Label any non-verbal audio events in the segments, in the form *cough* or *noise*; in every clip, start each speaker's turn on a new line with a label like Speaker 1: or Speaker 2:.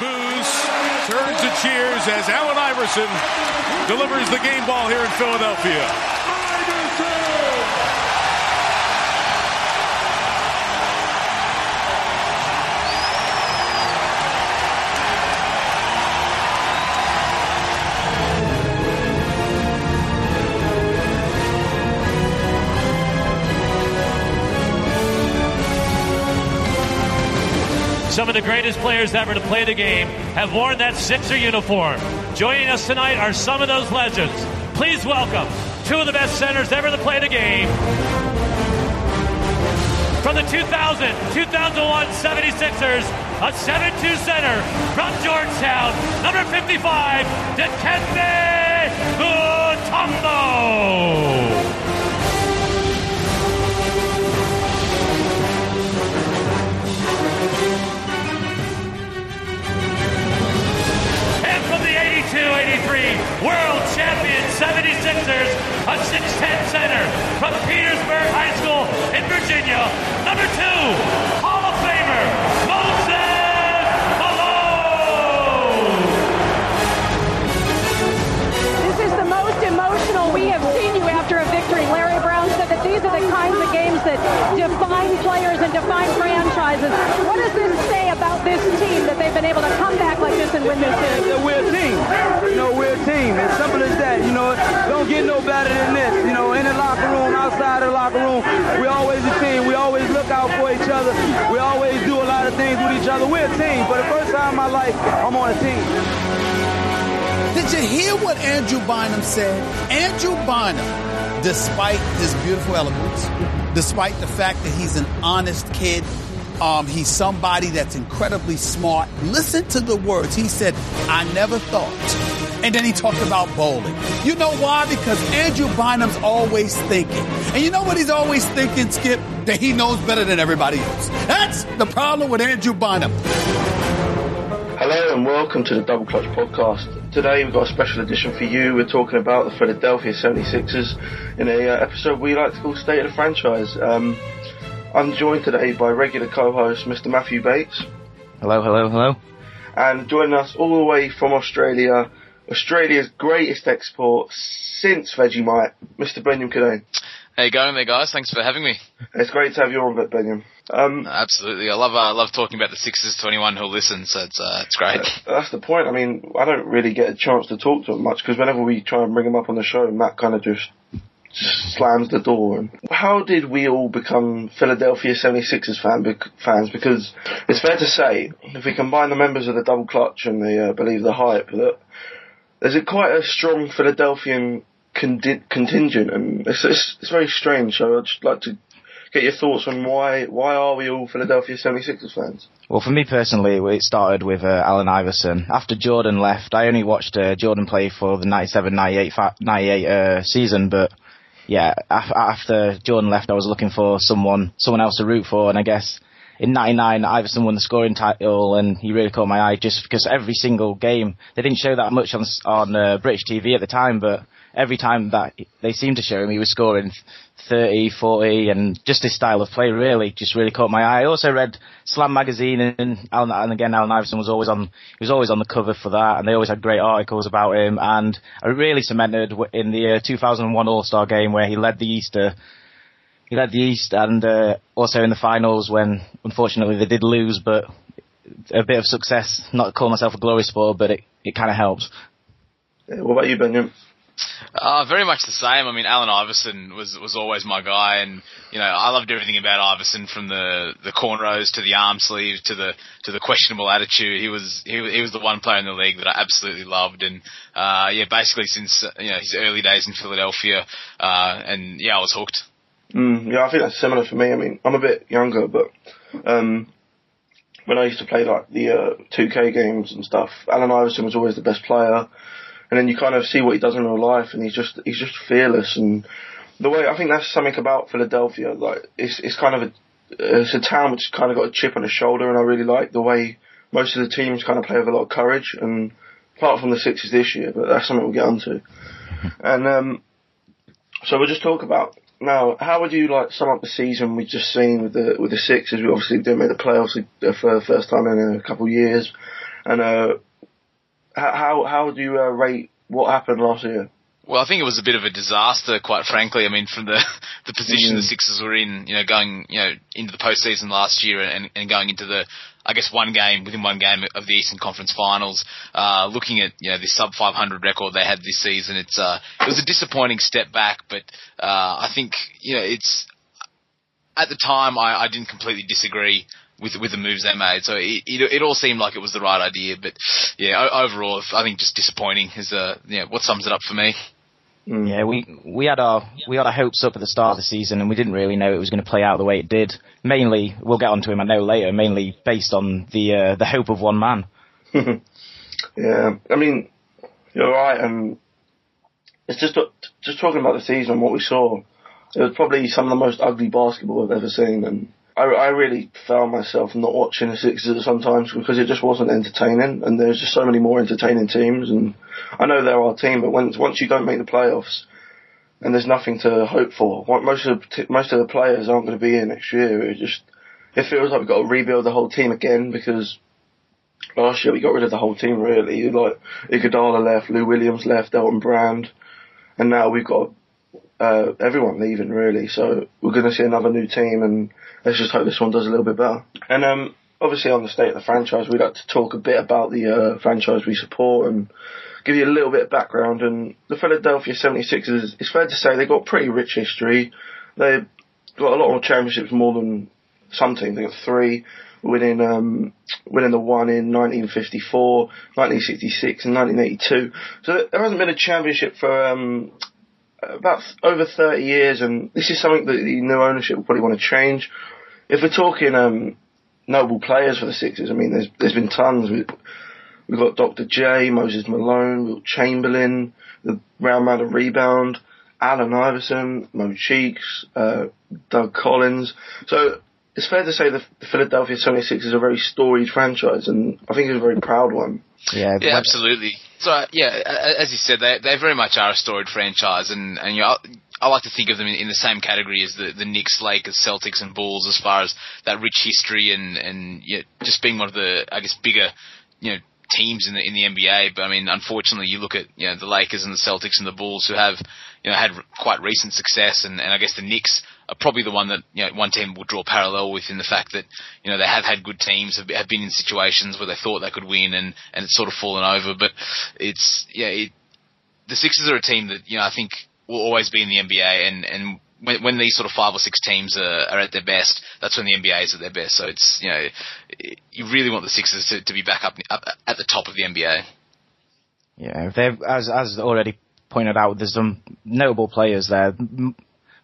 Speaker 1: boos turn to cheers as Allen Iverson delivers the game ball here in Philadelphia.
Speaker 2: Some of the greatest players ever to play the game have worn that Sixer uniform. Joining us tonight are some of those legends. Please welcome two of the best centers ever to play the game. From the 2000 2001 76ers, a 7-2 center from Georgetown, number 55, Dikembe Mutombo. World Champion 76ers, a 6'10 center from Petersburg High School in Virginia, number two, Hall of Famer, Moses Malone.
Speaker 3: This is the most emotional we have seen you after a victory. Larry Brown said that these are the kinds of games that define players and define franchises. What does this say about this team that they've been able to come back like this and win this game?
Speaker 4: that we're a team. You know, we're a team. As simple as that. You know, don't get no better than this. You know, in the locker room, outside of the locker room, we're always a team. We always look out for each other. We always do a lot of things with each other. We're a team. For the first time in my life, I'm on a team.
Speaker 5: Did you hear what Andrew Bynum said? Andrew Bynum, despite his beautiful eloquence, despite the fact that he's an honest kid, um, he's somebody that's incredibly smart. Listen to the words. He said, I never thought. And then he talked about bowling. You know why? Because Andrew Bynum's always thinking. And you know what he's always thinking, Skip? That he knows better than everybody else. That's the problem with Andrew Bynum.
Speaker 6: Hello and welcome to the Double Clutch podcast. Today we've got a special edition for you. We're talking about the Philadelphia 76ers in a uh, episode we like to call State of the Franchise. Um, I'm joined today by regular co-host Mr. Matthew Bates,
Speaker 7: Hello, hello, hello.
Speaker 6: and joining us all the way from Australia, Australia's greatest export since Vegemite, Mr. Benyam Kidane.
Speaker 8: How you going there, guys? Thanks for having me.
Speaker 6: It's great to have you on, Benjamin. Um,
Speaker 8: Absolutely, I love uh, I love talking about the Sixers to anyone who'll listen. So it's uh, it's great.
Speaker 6: That's the point. I mean, I don't really get a chance to talk to him much because whenever we try and bring him up on the show, Matt kind of just slams the door. And how did we all become Philadelphia 76ers fan, bec- fans? Because it's fair to say, if we combine the members of the Double Clutch and the uh, Believe the Hype, that there's a quite a strong Philadelphian condi- contingent, and it's, it's it's very strange. So I'd just like to get your thoughts on why why are we all Philadelphia 76ers fans?
Speaker 7: Well, for me personally, it started with uh, Allen Iverson. After Jordan left, I only watched uh, Jordan play for the 97-98 fa- 98 uh, season, but yeah, af- after Jordan left, I was looking for someone someone else to root for, and I guess in '99 Iverson won the scoring title, and he really caught my eye just because every single game they didn't show that much on on uh, British TV at the time, but every time that they seemed to show him, he was scoring 30, 40, and just his style of play really just really caught my eye. I also read Slam magazine, and Allen, and again Allen Iverson was always on he was always on the cover for that, and they always had great articles about him. And I really cemented in the uh, 2001 All Star game where he led the Easter. He led the East, and uh, also in the finals when unfortunately they did lose, but a bit of success. Not to call myself a glory sport, but it it kind of helped.
Speaker 6: Yeah, what about you, Benyam?
Speaker 8: Uh, very much the same. I mean, Allen Iverson was was always my guy, and you know, I loved everything about Iverson from the the cornrows to the arm sleeve to the to the questionable attitude. He was he, was- he was the one player in the league that I absolutely loved, and uh, yeah, basically since uh, you know his early days in Philadelphia, uh, and yeah, I was hooked.
Speaker 6: Mm, yeah, I think that's similar for me. I mean, I'm a bit younger, but um, when I used to play like the uh, 2K games and stuff, Allen Iverson was always the best player. And then you kind of see what he does in real life, and he's just he's just fearless. And the way I think that's something about Philadelphia. Like it's it's kind of a it's a town which kind of got a chip on its shoulder, and I really like the way most of the teams kind of play with a lot of courage. And apart from the Sixers this year, but that's something we'll get onto. *laughs* and um, so we'll just talk about now. How would you like sum up the season we've just seen with the with the Sixers? We obviously didn't make the playoffs uh, for the first time in a couple of years. And uh, how how do you uh, rate what happened last year?
Speaker 8: Well, I think it was a bit of a disaster, quite frankly. I mean, from the *laughs* the position mm. the Sixers were in, you know, going you know into the postseason last year and, and going into the, I guess, one game within one game of the Eastern Conference Finals. Uh, looking at you know the sub 500 record they had this season, it's uh, it was a disappointing step back, but uh, I think you know it's at the time I, I didn't completely disagree with with the moves they made. So it, it, it all seemed like it was the right idea, but yeah, overall I think just disappointing is uh yeah what sums it up for me.
Speaker 7: Mm. Yeah, we we had our we had our hopes up at the start of the season, and we didn't really know it was going to play out the way it did. Mainly, we'll get onto him I know later. Mainly based on the uh, the hope of one man. *laughs*
Speaker 6: yeah, I mean, you're right, and it's just just talking about the season and what we saw. It was probably some of the most ugly basketball I've ever seen, and I, I really found myself not watching the Sixers sometimes because it just wasn't entertaining, and there's just so many more entertaining teams. And I know they're our team, but once once you don't make the playoffs, and there's nothing to hope for, most of the, most of the players aren't going to be here next year. It just it feels like we've got to rebuild the whole team again because last year we got rid of the whole team really. Like Iguodala left, Lou Williams left, Elton Brand, and now we've got uh, everyone leaving really. So we're going to see another new team and let's just hope this one does a little bit better. And um, obviously on the state of the franchise, we'd like to talk a bit about the uh, franchise we support and give you a little bit of background. And the Philadelphia 76ers, it's fair to say they've got pretty rich history. They've got a lot more championships, more than some teams. They've got three, winning um, winning the one in 1954, 1966, and 1982. So there hasn't been a championship for um, about over 30 years, and this is something that the new ownership will probably want to change if we're talking um, noble players for the Sixers, I mean, there's there's been tons. We've, we've got Dr. J, Moses Malone, Wilt Chamberlain, the round mound of rebound, Allen Iverson, Mo Cheeks, uh, Doug Collins. So it's fair to say the, the Philadelphia 76ers is a very storied franchise, and I think it's a very proud one.
Speaker 8: Yeah, yeah absolutely. So yeah, as you said, they they very much are a storied franchise, and and you know, I like to think of them in, in, the same category as the, the Knicks, Lakers, Celtics, and Bulls as far as that rich history and and you know, just being one of the I guess bigger you know teams in the in the NBA. But I mean, unfortunately, you look at you know the Lakers and the Celtics and the Bulls who have you know had quite recent success, and, and I guess the Knicks are probably the one that you know one team will draw parallel with in the fact that you know they have had good teams, have, have been in situations where they thought they could win, and and it's sort of fallen over. But it's yeah, it, the Sixers are a team that you know I think will always be in the NBA, and and when, when these sort of five or six teams are, are, at their best, that's when the NBA is at their best. So it's you know you really want the Sixers to, to be back up, up at the top of the NBA.
Speaker 7: Yeah, they've as as already pointed out, there's some notable players there.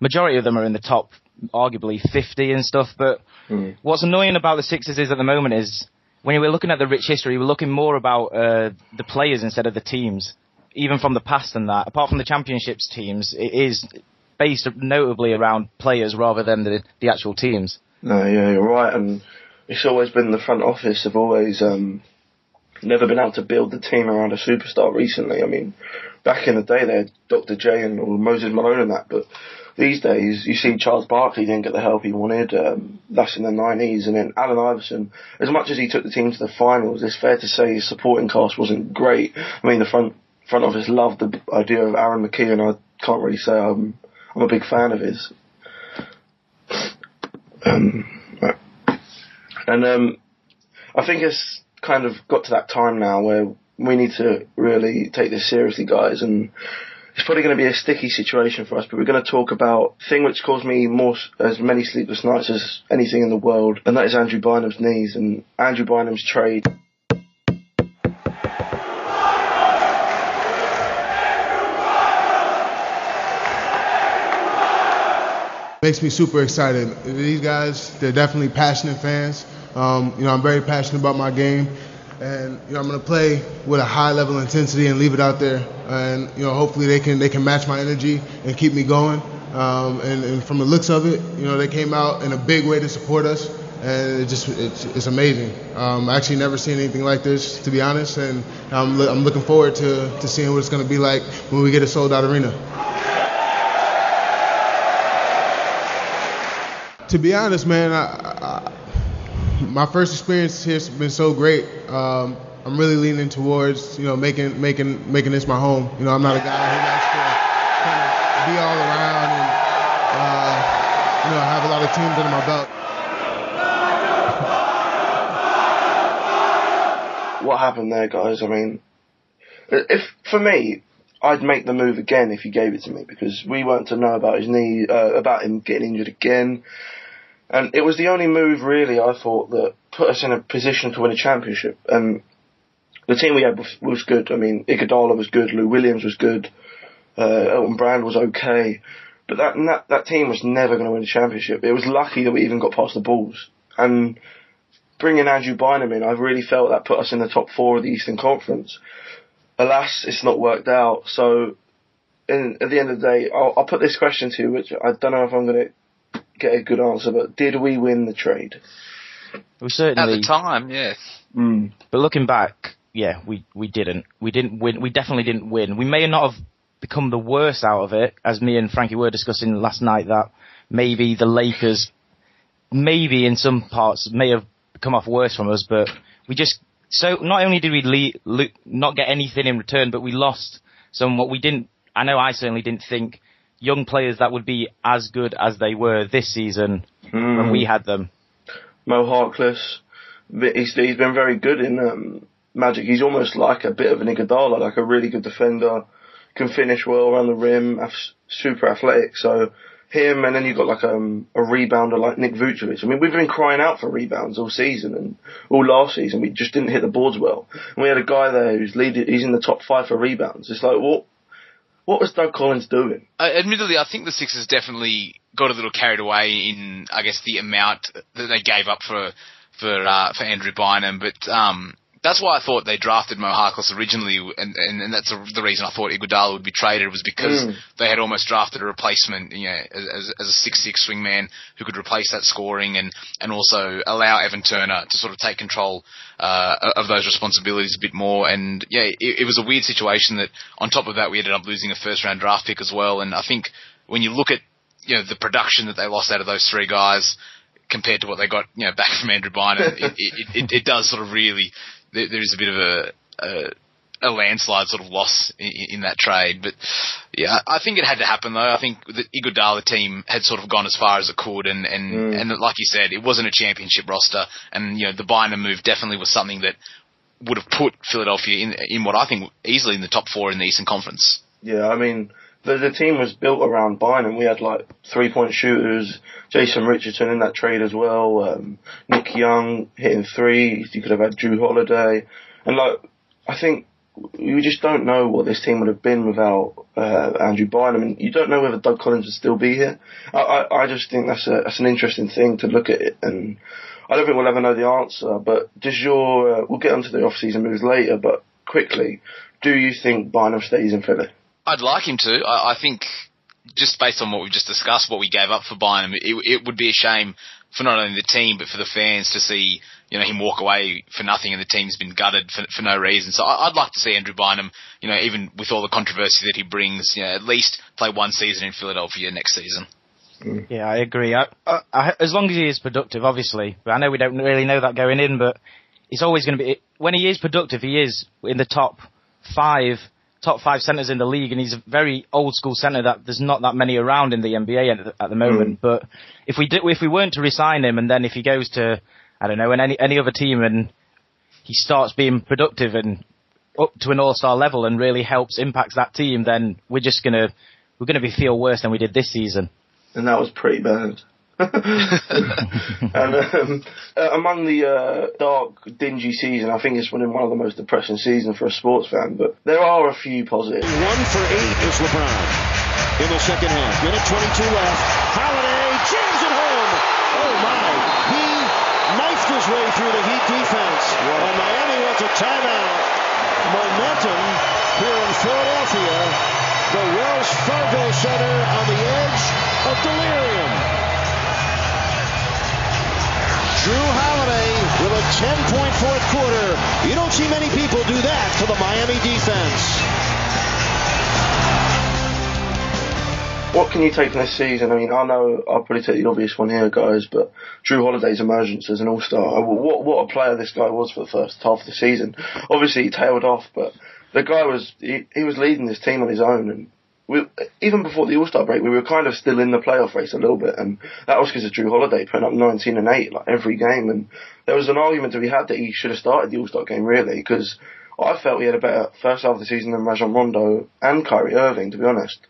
Speaker 7: Majority of them are in the top, arguably 50 and stuff. But mm. what's annoying about the Sixers is at the moment is when we're looking at the rich history, we're looking more about uh, the players instead of the teams even from the past and that, apart from the championships teams, it is based notably around players rather than the, the actual teams.
Speaker 6: No, yeah, you're right, and it's always been the front office have always um, never been able to build the team around a superstar. Recently, I mean, back in the day they had Dr. J and or Moses Malone and that, but these days you see Charles Barkley didn't get the help he wanted. Um, that's in the nineties, and then Allen Iverson. As much as he took the team to the finals, it's fair to say his supporting cast wasn't great. I mean, the front front office loved the idea of Aaron McKie, and I can't really say I'm I'm a big fan of his. Um, and um, I think it's kind of got to that time now where we need to really take this seriously, guys, and it's probably going to be a sticky situation for us, but we're going to talk about thing which caused me more as many sleepless nights as anything in the world, and that is Andrew Bynum's knees and Andrew Bynum's trade.
Speaker 9: Makes me super excited. These guys, they're definitely passionate fans. Um, you know, I'm very passionate about my game, and you know, I'm gonna play with a high level of intensity and leave it out there. And you know, hopefully they can they can match my energy and keep me going. Um, and, and, from the looks of it, you know, they came out in a big way to support us, and it just it's, it's amazing. Um, I actually never seen anything like this, to be honest, and I'm, I'm looking forward to, to seeing what it's gonna be like when we get a sold out arena. To be honest, man, I, I, my first experience here has been so great. Um, I'm really leaning towards you know making making making this my home. You know, I'm not a guy who likes to kind of be all around and uh, you know have a lot of teams under my belt.
Speaker 6: What happened there, guys? I mean, if for me, I'd make the move again if he gave it to me because we weren't to know about his knee, uh, about him getting injured again. And it was the only move really I thought that put us in a position to win a championship. And the team we had was, was good. I mean, Iguodala was good, Lou Williams was good, uh, Elton Brand was okay. But that, that, that team was never going to win a championship. It was lucky that we even got past the Bulls. And bringing Andrew Bynum in, I really felt that put us in the top four of the Eastern Conference. Alas, it's not worked out. So, in, at the end of the day, I'll, I'll put this question to you, which I don't know if I'm going to get a good answer, but did we win the trade?
Speaker 7: We certainly
Speaker 8: At the time, yes.
Speaker 6: Mm.
Speaker 7: But looking back, yeah, we we didn't. We didn't win. We definitely didn't win. We may not have become the worst out of it, as me and Frankie were discussing last night. That maybe the Lakers, maybe in some parts, may have come off worse from us, but we just so not only did we le- lo- not get anything in return, but we lost some what we didn't. I know I certainly didn't think young players that would be as good as they were this season
Speaker 6: Mm.
Speaker 7: when we had them.
Speaker 6: Mo Harkless, he's, he's been very good in um, Magic. He's almost like a bit of an Iguodala, like a really good defender, can finish well around the rim, super athletic. So him, and then you've got like um, a rebounder like Nick Vucevic. I mean, we've been crying out for rebounds all season and all last season. We just didn't hit the boards well. And we had a guy there who's leading, he's in the top five for rebounds. It's like, what, what was Doug Collins doing?
Speaker 8: Uh, admittedly, I think the Sixers definitely got a little carried away in, I guess, the amount that they gave up for for uh, for Andrew Bynum. But um, that's why I thought they drafted Mo Harkless originally, and, and, and that's the reason I thought Iguodala would be traded was because
Speaker 6: Mm.
Speaker 8: they had almost drafted a replacement, you know, as, as a six six swingman who could replace that scoring and and also allow Evan Turner to sort of take control uh, of those responsibilities a bit more. And yeah, it, it was a weird situation that on top of that we ended up losing a first round draft pick as well. And I think when you look at you know the production that they lost out of those three guys compared to what they got you know back from Andrew Bynum, it, it, it, it does sort of really there, there is a bit of a, a a landslide sort of loss in, in that trade. But yeah, I think it had to happen though. I think the Iguodala team had sort of gone as far as it could, and and
Speaker 6: Mm.
Speaker 8: and like you said, it wasn't a championship roster, and you know the Bynum move definitely was something that would have put Philadelphia in in what I think easily in the top four in the Eastern Conference.
Speaker 6: Yeah, I mean, the, the team was built around Bynum. We had like three point shooters, Jason Richardson in that trade as well, um, Nick Young hitting threes. You could have had Jrue Holiday, and like I think we just don't know what this team would have been without uh, Andrew Bynum, and you don't know whether Doug Collins would still be here. I, I, I just think that's a that's an interesting thing to look at it, and I don't think we'll ever know the answer. But does your uh, we'll get onto the off season moves later, but quickly, do you think Bynum stays in Philly?
Speaker 8: I'd like him to. I, I think just based on what we've just discussed, what we gave up for Bynum, it, it would be a shame for not only the team but for the fans to see you know him walk away for nothing and the team's been gutted for, for no reason. So I, I'd like to see Andrew Bynum, you know, even with all the controversy that he brings, you know, at least play one season in Philadelphia next season. Mm.
Speaker 7: Yeah, I agree. I, I, I, as long as he is productive, obviously. But I know we don't really know that going in, but he's always going to be. When he is productive, he is in the top five, top five centers in the league, and he's a very old school center that there's not that many around in the NBA at, the- at the moment. Hmm. But if we did, if we weren't to resign him, and then if he goes to, I don't know, in any any other team, and he starts being productive and up to an all star level and really helps impacts that team, then we're just gonna we're gonna be feel worse than we did this season.
Speaker 6: and that was pretty bad. *laughs* and um, uh, among the uh, dark, dingy season, I think it's been one of the most depressing seasons for a sports fan. But there are a few positives.
Speaker 10: One for eight is LeBron in the second half. Minute 22 left. Holiday jams it home. Oh my! He knifed his way through the Heat defense, and Miami wants a timeout. Momentum here in Philadelphia. The Wells Fargo Center on the edge of delirium. Jrue Holiday with a 10-point fourth quarter. You don't see many people do that to the Miami defense.
Speaker 6: what can you take from this season? I mean, I know I'll probably take the obvious one here, guys, but Jrue Holiday's emergence as an all-star. What what a player this guy was for the first half of the season. Obviously, he tailed off, but the guy was he, he was leading this team on his own, and we, even before the All-Star break, we were kind of still in the playoff race a little bit, and that was because of Jrue Holiday putting up 19 and 8 like every game, and there was an argument to be had that he should have started the All-Star game really, because I felt he had a better first half of the season than Rajon Rondo and Kyrie Irving, to be honest.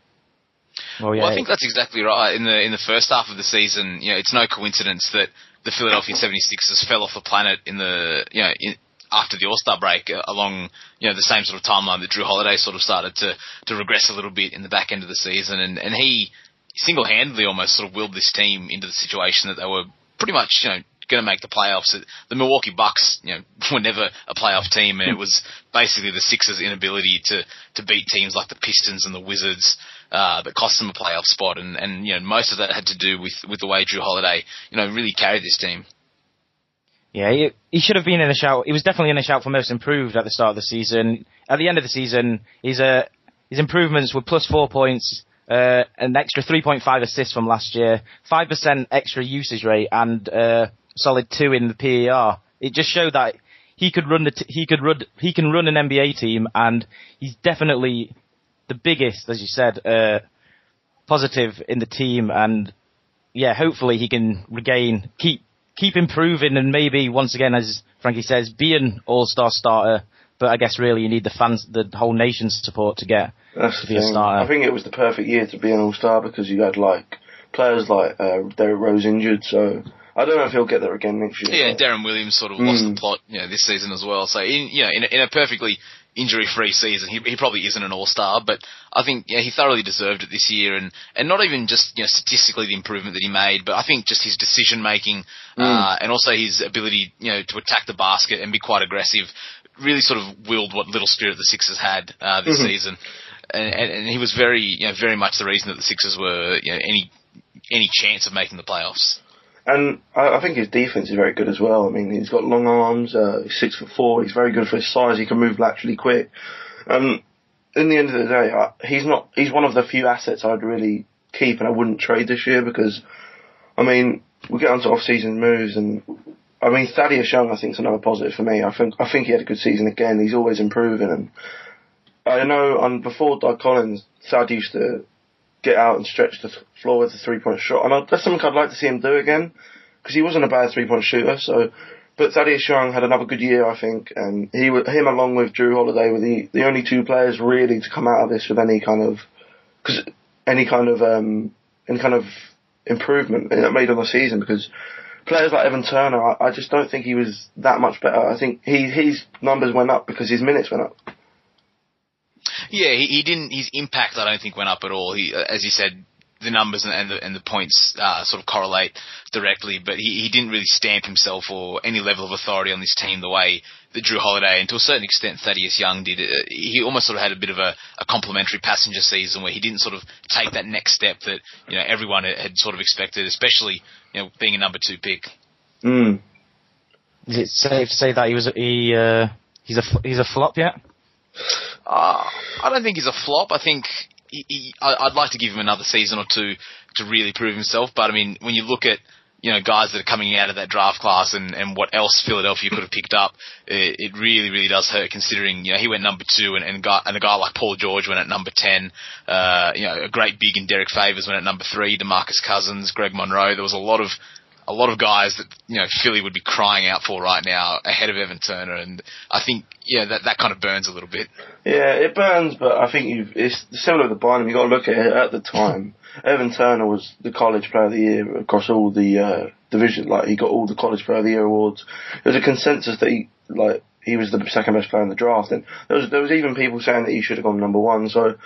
Speaker 8: Well, yeah. Well, I think that's exactly right. In the in the first half of the season, you know, it's no coincidence that the Philadelphia 76ers fell off the planet in the you know in, after the All Star break, uh, along you know the same sort of timeline that Jrue Holiday sort of started to to regress a little bit in the back end of the season, and and he single handedly almost sort of willed this team into the situation that they were pretty much you know going to make the playoffs. The Milwaukee Bucks, you know, *laughs* were never a playoff team, and it was basically the Sixers' inability to to beat teams like the Pistons and the Wizards uh, that cost them a playoff spot. And and you know, most of that had to do with with the way Jrue Holiday, you know, really carried this team.
Speaker 7: Yeah, he, he should have been in a shout. He was definitely in a shout for most improved at the start of the season. At the end of the season, his uh, his improvements were plus four points, uh, an extra 3.5 assists from last year, 5% extra usage rate, and uh, solid two in the PER. It just showed that he could run the t- he could run he can run an NBA team, and he's definitely the biggest, as you said, uh, positive in the team. And yeah, hopefully he can regain keep keep improving and maybe once again, as Frankie says, be an all-star starter. But I guess really you need the fans, the whole nation's support to get
Speaker 6: That's
Speaker 7: to be a starter.
Speaker 6: I think it was the perfect year to be an all-star because you had like players like uh, Derrick Rose injured, so I don't know if he'll get there again next year.
Speaker 8: Yeah, Deron Williams sort of mm. lost the plot, you know, this season as well. So in you know, in a, in a perfectly injury-free season, he, he probably isn't an all-star, but I think yeah, he thoroughly deserved it this year, and, and not even just you know statistically the improvement that he made, but I think just his decision making mm. uh, and also his ability you know to attack the basket and be quite aggressive really sort of willed what little spirit the Sixers had uh, this mm-hmm. season, and, and, and he was very you know very much the reason that the Sixers were you know any any chance of making the playoffs.
Speaker 6: And I, I think his defense is very good as well. I mean, he's got long arms. Uh, he's six foot four. He's very good for his size. He can move laterally quick. Um, in the end of the day, I, he's not. He's one of the few assets I'd really keep, and I wouldn't trade this year because, I mean, we get onto off-season moves, and I mean Thaddeus Young, I think is another positive for me. I think I think he had a good season again. He's always improving, and I know on before Doug Collins, Thad used to get out and stretch the floor with a three point shot. And I, that's something I'd like to see him do again because he wasn't a bad three point shooter. So, but Thaddeus Young had another good year, I think, and he him along with Jrue Holiday were the the only two players really to come out of this with any kind of because any kind of um any kind of improvement made on the season because. Players like Evan Turner, I, I just don't think he was that much better. I think he his numbers went up because his minutes went up.
Speaker 8: Yeah, he, he didn't. His impact, I don't think, went up at all. He, uh, as you said, the numbers and the and the points uh, sort of correlate directly, but he, he didn't really stamp himself or any level of authority on this team the way that Jrue Holiday and to a certain extent Thaddeus Young did. Uh, he almost sort of had a bit of a, a complimentary passenger season where he didn't sort of take that next step that you know everyone had sort of expected, especially you know being a number two pick.
Speaker 6: Mm.
Speaker 7: Is it safe to say that he was he uh, he's a he's a flop yet?
Speaker 8: I don't think he's a flop. I think he, he, I'd like to give him another season or two to really prove himself. But I mean, when you look at you know guys that are coming out of that draft class and, and what else Philadelphia could have picked up, it, it really really does hurt considering you know he went number two and and, guy, and a guy like Paul George went at number ten. Uh, you know, a great big in Derrick Favors went at number three. Demarcus Cousins, Greg Monroe. There was a lot of a lot of guys that you know Philly would be crying out for right now ahead of Evan Turner, and I think yeah that that kind of burns a little bit.
Speaker 6: Yeah, it burns, but I think you've, it's similar to Bynum. You got to look at it at the time. Evan Turner was the college player of the year across all the uh, division. Like he got all the college player of the year awards. There was a consensus that he like he was the second best player in the draft, and there was there was even people saying that he should have gone number one. So.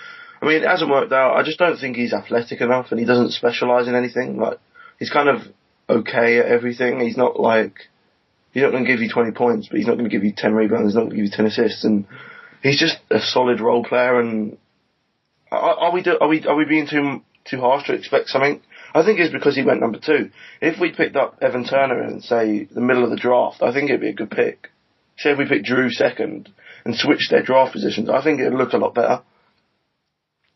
Speaker 6: I mean, it hasn't worked out. I just don't think he's athletic enough, and he doesn't specialise in anything. Like he's kind of okay at everything. He's not like he's not going to give you 20 points, but he's not going to give you 10 rebounds. He's not going to give you 10 assists, and he's just a solid role player. And are, are we do, are we are we being too too harsh to expect something? I think it's because he went number two. If we picked up Evan Turner in say the middle of the draft, I think it'd be a good pick. Say if we picked Jrue second and switched their draft positions, I think it'd look a lot better.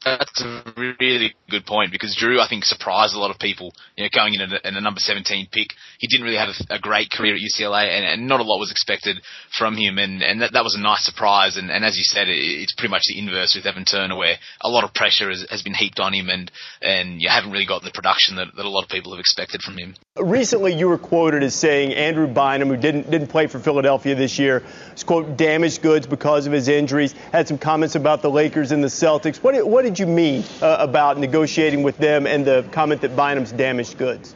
Speaker 8: That's a really good point because Jrue, I think, surprised a lot of people. You know, going in at a, number 17 pick, he didn't really have a, a great career at UCLA, and, and, not a lot was expected from him, and, and that, that was a nice surprise. And, and as you said, it, it's pretty much the inverse with Evan Turner, where a lot of pressure has, has been heaped on him, and and you haven't really got the production that, that a lot of people have expected from him.
Speaker 11: Recently, you were quoted as saying Andrew Bynum, who didn't didn't play for Philadelphia this year, was quote damaged goods because of his injuries. Had some comments about the Lakers and the Celtics. What what did you mean uh, about negotiating with them and the comment that Bynum's damaged goods?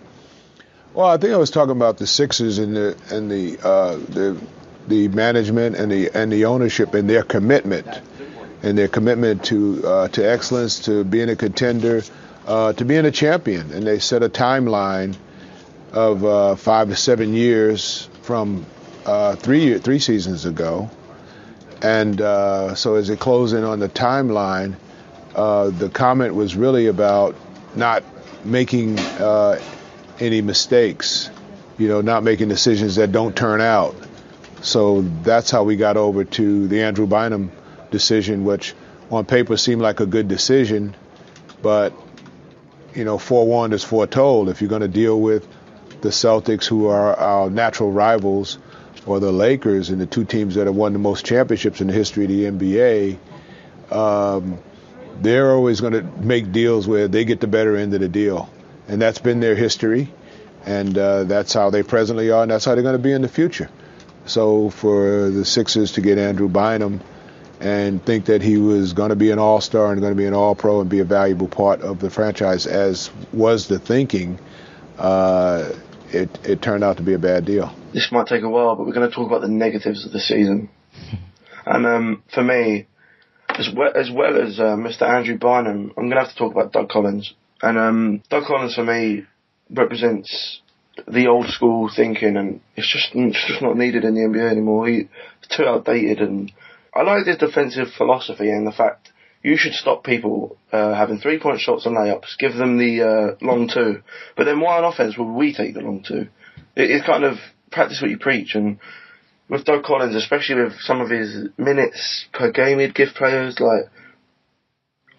Speaker 12: Well, I think I was talking about the Sixers and the and the uh, the the management and the and the ownership and their commitment and their commitment to uh, to excellence, to being a contender, uh, to being a champion. And they set a timeline of uh, five to seven years from uh, three three seasons ago. And uh, so as close in on the timeline, uh, the comment was really about not making uh, any mistakes, you know, not making decisions that don't turn out. So that's how we got over to the Andrew Bynum decision, which on paper seemed like a good decision, but you know, forewarned is foretold. If you're going to deal with the Celtics, who are our natural rivals, or the Lakers, and the two teams that have won the most championships in the history of the NBA, um, they're always going to make deals where they get the better end of the deal. And that's been their history. And uh, that's how they presently are, and that's how they're going to be in the future. So for the Sixers to get Andrew Bynum and think that he was going to be an all star and going to be an all pro and be a valuable part of the franchise, as was the thinking, uh, it, it turned out to be a bad deal.
Speaker 6: This might take a while, but we're going to talk about the negatives of the season. *laughs* and um, for me, as well as, well as uh, Mr. Andrew Bynum, I'm going to have to talk about Doug Collins. And um, Doug Collins for me represents the old school thinking, and it's just it's just not needed in the NBA anymore. He's too outdated, and I like his defensive philosophy and the fact you should stop people uh, having three point shots and layups, give them the uh, long two, but then why on offense would we take the long two? It, it's kind of practice what you preach, and with Doug Collins, especially with some of his minutes per game he'd give players, like,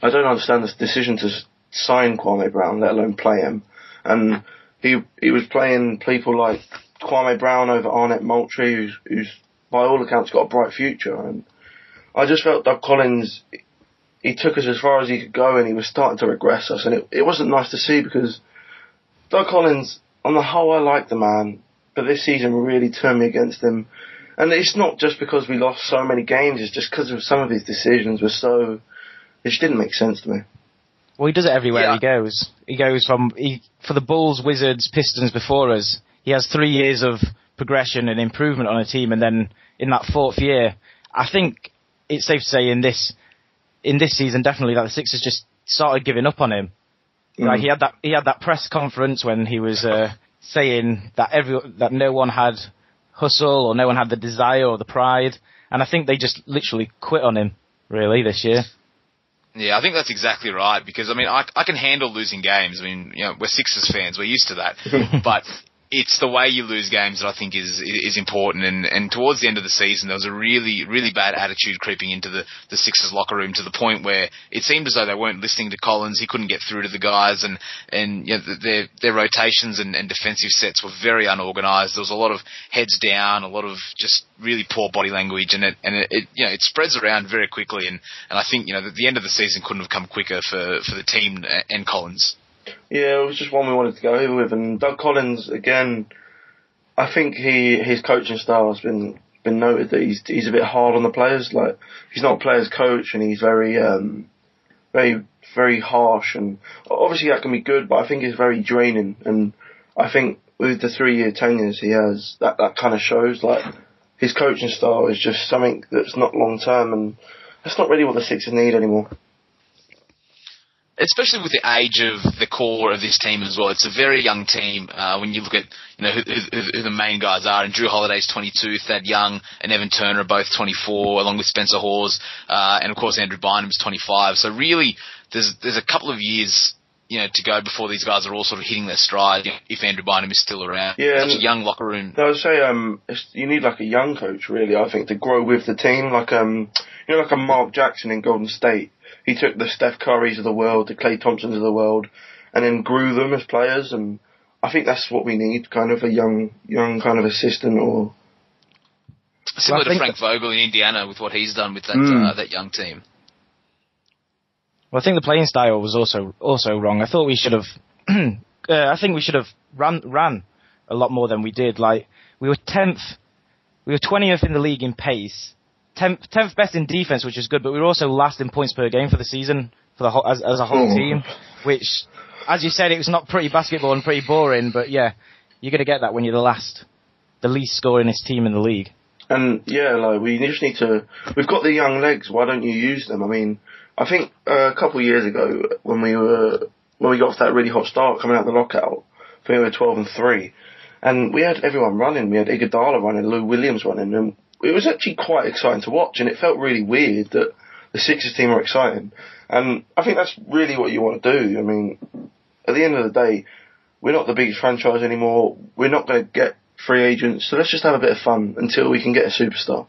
Speaker 6: I don't understand this decision to sign Kwame Brown, let alone play him. And he he was playing people like Kwame Brown over Arnett Moultrie, who's, who's by all accounts got a bright future. And I just felt Doug Collins, he took us as far as he could go and he was starting to regress us. And it, it wasn't nice to see because Doug Collins, on the whole, I like the man, but this season really turned me against him. And it's not just because we lost so many games, it's just because of some of his decisions were so, it just didn't make sense to me.
Speaker 7: Well, he does it everywhere yeah. he goes. He goes from, he, for the Bulls, Wizards, Pistons before us, he has three years of progression and improvement on a team, and then in that fourth year, I think it's safe to say in this, in this season, definitely that the Sixers just started giving up on him. Mm. Like he had that, he had that press conference when he was, uh, saying that every, that no one had hustle or no one had the desire or the pride. And I think they just literally quit on him, really, this year.
Speaker 8: Yeah, I think that's exactly right because I mean I I can handle losing games. I mean, you know, we're Sixers fans, we're used to that. *laughs* but it's the way you lose games that I think is is important. And and towards the end of the season, there was a really really bad attitude creeping into the the Sixers locker room to the point where it seemed as though they weren't listening to Collins. He couldn't get through to the guys, and and you know, their their rotations and, and defensive sets were very unorganized. There was a lot of heads down, a lot of just really poor body language, and it and it, it you know it spreads around very quickly. And and I think you know the, the end of the season couldn't have come quicker for for the team and Collins.
Speaker 6: Yeah, it was just one we wanted to go with, and Doug Collins again. I think he his coaching style has been been noted that he's he's a bit hard on the players. Like he's not a players coach, and he's very um, very very harsh. And obviously that can be good, but I think it's very draining. And I think with the three year tenures he has, that that kind of shows. Like his coaching style is just something that's not long term, and that's not really what the Sixers need anymore
Speaker 8: especially with the age of the core of this team as well. It's a very young team uh, when you look at you know who, who, who, the main guys are. And Jrue Holiday's 22, Thad Young and Evan Turner are both 24, along with Spencer Hawes, uh, and of course Andrew Bynum's 25. So really, there's there's a couple of years. You know, to go before these guys are all sort of hitting their stride. If Andrew Bynum is still around,
Speaker 6: yeah,
Speaker 8: such a young locker room.
Speaker 6: I would say um, you need like a young coach, really. I think to grow with the team, like um, you know, like a Mark Jackson in Golden State he took the Steph Currys of the world, the Klay Thompsons of the world, and then grew them as players. And I think that's what we need, kind of a young, young kind of assistant or.
Speaker 8: Similar
Speaker 7: Well,
Speaker 8: to Frank Vogel in Indiana with what he's done with that
Speaker 6: Mm.
Speaker 8: uh, that young team.
Speaker 7: Well, I think the playing style was also also wrong. I thought we should have. *clears throat* uh, I think we should have run ran a lot more than we did. Like we were tenth, we were twentieth in the league in pace, tenth tenth best in defense, which is good. But we were also last in points per game for the season for the whole, as, as a whole
Speaker 6: Oh.
Speaker 7: team. Which, as you said, it was not pretty basketball and pretty boring. But yeah, you're gonna get that when you're the last, the least scoringest team in the league.
Speaker 6: And yeah, like we just need to. We've got the young legs. Why don't you use them? I mean, I think uh, a couple of years ago when we were when we got off that really hot start coming out of the lockout, I think we were twelve and three, and we had everyone running. We had Iguodala running, Lou Williams running, and it was actually quite exciting to watch. And it felt really weird that the Sixers team are exciting, and I think that's really what you want to do. I mean, at the end of the day, we're not the biggest franchise anymore. We're not going to get free agents, so let's just have a bit of fun until we can get a superstar.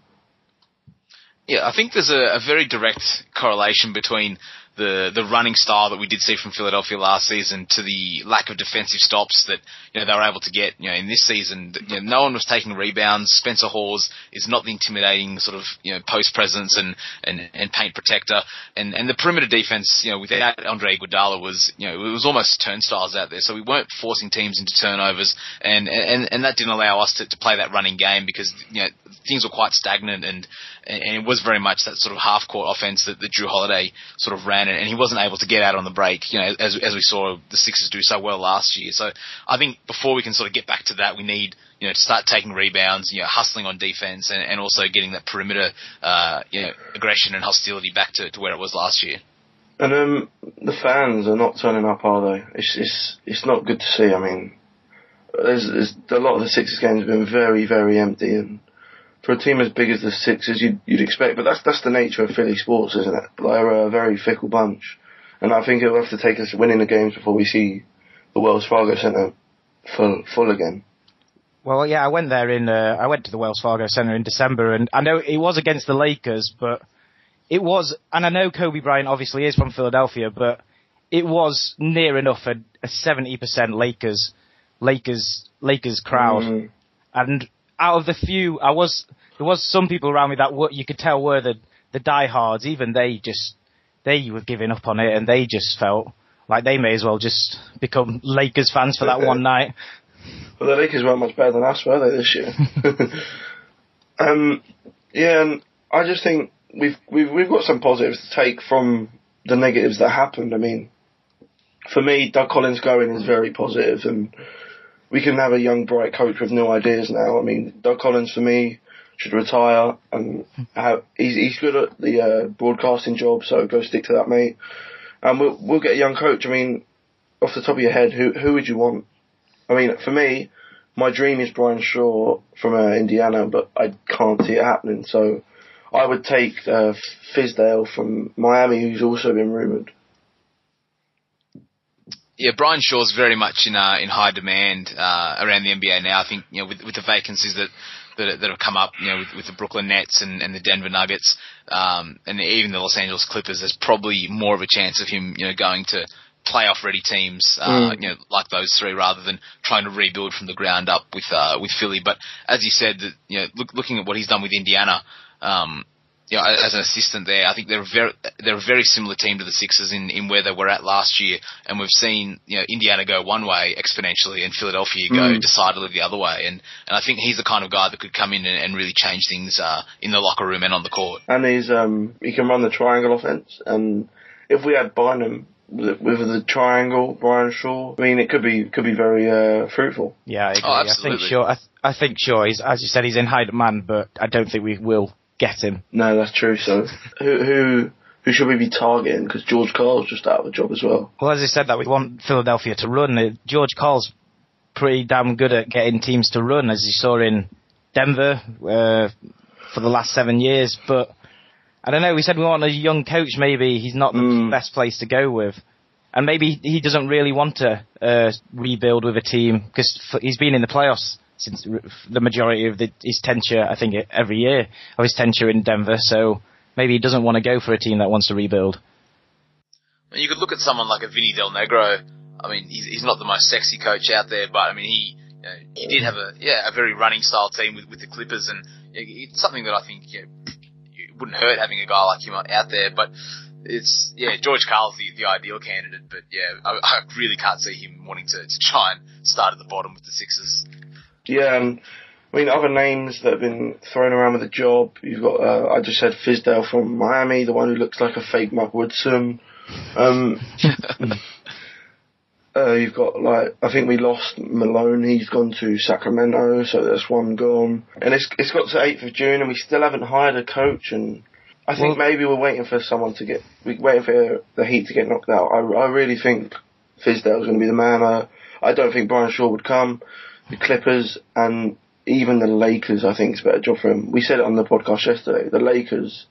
Speaker 8: Yeah, I think there's a, a very direct correlation between the the running style that we did see from Philadelphia last season to the lack of defensive stops that you know they were able to get. You know, in this season, you know, no one was taking rebounds. Spencer Hawes is not the intimidating sort of you know post presence and, and, and paint protector, and and the perimeter defense, you know, without Andre Iguodala was you know it was almost turnstiles out there. So we weren't forcing teams into turnovers, and and and that didn't allow us to, to play that running game because you know things were quite stagnant and and it was very much that sort of half court offense that, that Jrue Holiday sort of ran, and he wasn't able to get out on the break, you know, as as we saw the Sixers do so well last year. So I think before we can sort of get back to that, we need you know to start taking rebounds, you know, hustling on defense, and, and also getting that perimeter, uh, you know, aggression and hostility back to, to where it was last year.
Speaker 6: And um, the fans are not turning up, are they? It's it's it's not good to see. I mean, there's, there's a lot of the Sixers games have been very very empty, and for a team as big as the Sixers, you'd you'd expect. But that's that's the nature of Philly sports, isn't it? They're a very fickle bunch, and I think it'll have to take us winning the games before we see the Wells Fargo Centre full full again.
Speaker 7: Well, yeah, I went there in. Uh, I went to the Wells Fargo Center in December, and I know it was against the Lakers, but it was. And I know Kobe Bryant obviously is from Philadelphia, but it was near enough a, a 70% Lakers, Lakers, Lakers crowd.
Speaker 6: Mm.
Speaker 7: And out of the few, I was there was some people around me that were, you could tell were the the diehards. Even they just they were giving up on it, and they just felt like they may as well just become Lakers fans for that one night.
Speaker 6: But the Lakers weren't much better than us, were they, this year? *laughs* um, yeah, and I just think we've we've we've got some positives to take from the negatives that happened. I mean, for me, Doug Collins going is very positive, and we can have a young, bright coach with new ideas now. I mean, Doug Collins for me should retire, and have, he's he's good at the uh, broadcasting job, so go stick to that, mate. And we'll we'll get a young coach. I mean, off the top of your head, who who would you want? I mean, for me, my dream is Brian Shaw from uh, Indiana, but I can't see it happening. So I would take uh, Fizdale from Miami, who's also been rumored.
Speaker 8: Yeah, Brian Shaw's very much in uh, in high demand uh, around the NBA now. I think you know with with the vacancies that that, that have come up, you know, with, with the Brooklyn Nets and, and the Denver Nuggets, um, and even the Los Angeles Clippers, there's probably more of a chance of him, you know, going to playoff ready teams, uh,
Speaker 6: Mm.
Speaker 8: you know, like those three, rather than trying to rebuild from the ground up with uh, with Philly. But as you said, that you know, look, looking at what he's done with Indiana, um, you know, as an assistant there, I think they're a very they're a very similar team to the Sixers in, in where they were at last year, and we've seen you know Indiana go one way exponentially and Philadelphia go
Speaker 6: Mm.
Speaker 8: decidedly the other way, and and I think he's the kind of guy that could come in and, and really change things uh, in the locker room and on the court.
Speaker 6: And he's um he can run the triangle offense. And if we had Bynum with with the triangle, Brian Shaw, I mean, it could be could be very uh, fruitful.
Speaker 7: Yeah, I agree.
Speaker 8: Oh,
Speaker 7: I think
Speaker 8: absolutely.
Speaker 7: sure. I, th- I think sure. He's as you said, he's in high demand, but I don't think we will get him.
Speaker 6: No, that's true. So who who who should we be targeting? Because George Karl's just out of a job as well.
Speaker 7: Well, as I said, that we want Philadelphia to run. Uh, George Karl's pretty damn good at getting teams to run, as you saw in Denver uh, for the last seven years. But I don't know. We said we want a young coach. Maybe he's not the
Speaker 6: Mm.
Speaker 7: best place to go with. And maybe he doesn't really want to uh, rebuild with a team because he's been in the playoffs since the majority of the, his tenure. I think every year of his tenure in Denver. So maybe he doesn't want to go for a team that wants to rebuild.
Speaker 8: And you could look at someone like a Vinny Del Negro. I mean, he's, he's not the most sexy coach out there, but I mean, he you know, he did have a yeah a very running style team with, with the Clippers, and it's something that I think you know, it wouldn't hurt having a guy like him out there. But it's yeah, George Karl's the, the ideal candidate, but yeah, I, I really can't see him wanting to, to try and start at the bottom with the Sixers.
Speaker 6: Yeah, and I mean other names that have been thrown around with a job. You've got uh, I just said Fizdale from Miami, the one who looks like a fake Mark Woodson. Um, *laughs* uh, you've got like I think we lost Malone. He's gone to Sacramento, so that's one gone. And it's it's got to eighth of June, and we still haven't hired a coach. And I think well, maybe we're waiting for someone to get we're waiting for the Heat to get knocked out. I, I really think Fizdale's going to be the man. I I don't think Brian Shaw would come. The Clippers and even the Lakers, I think, is a better job for him. We said it on the podcast yesterday. The Lakers,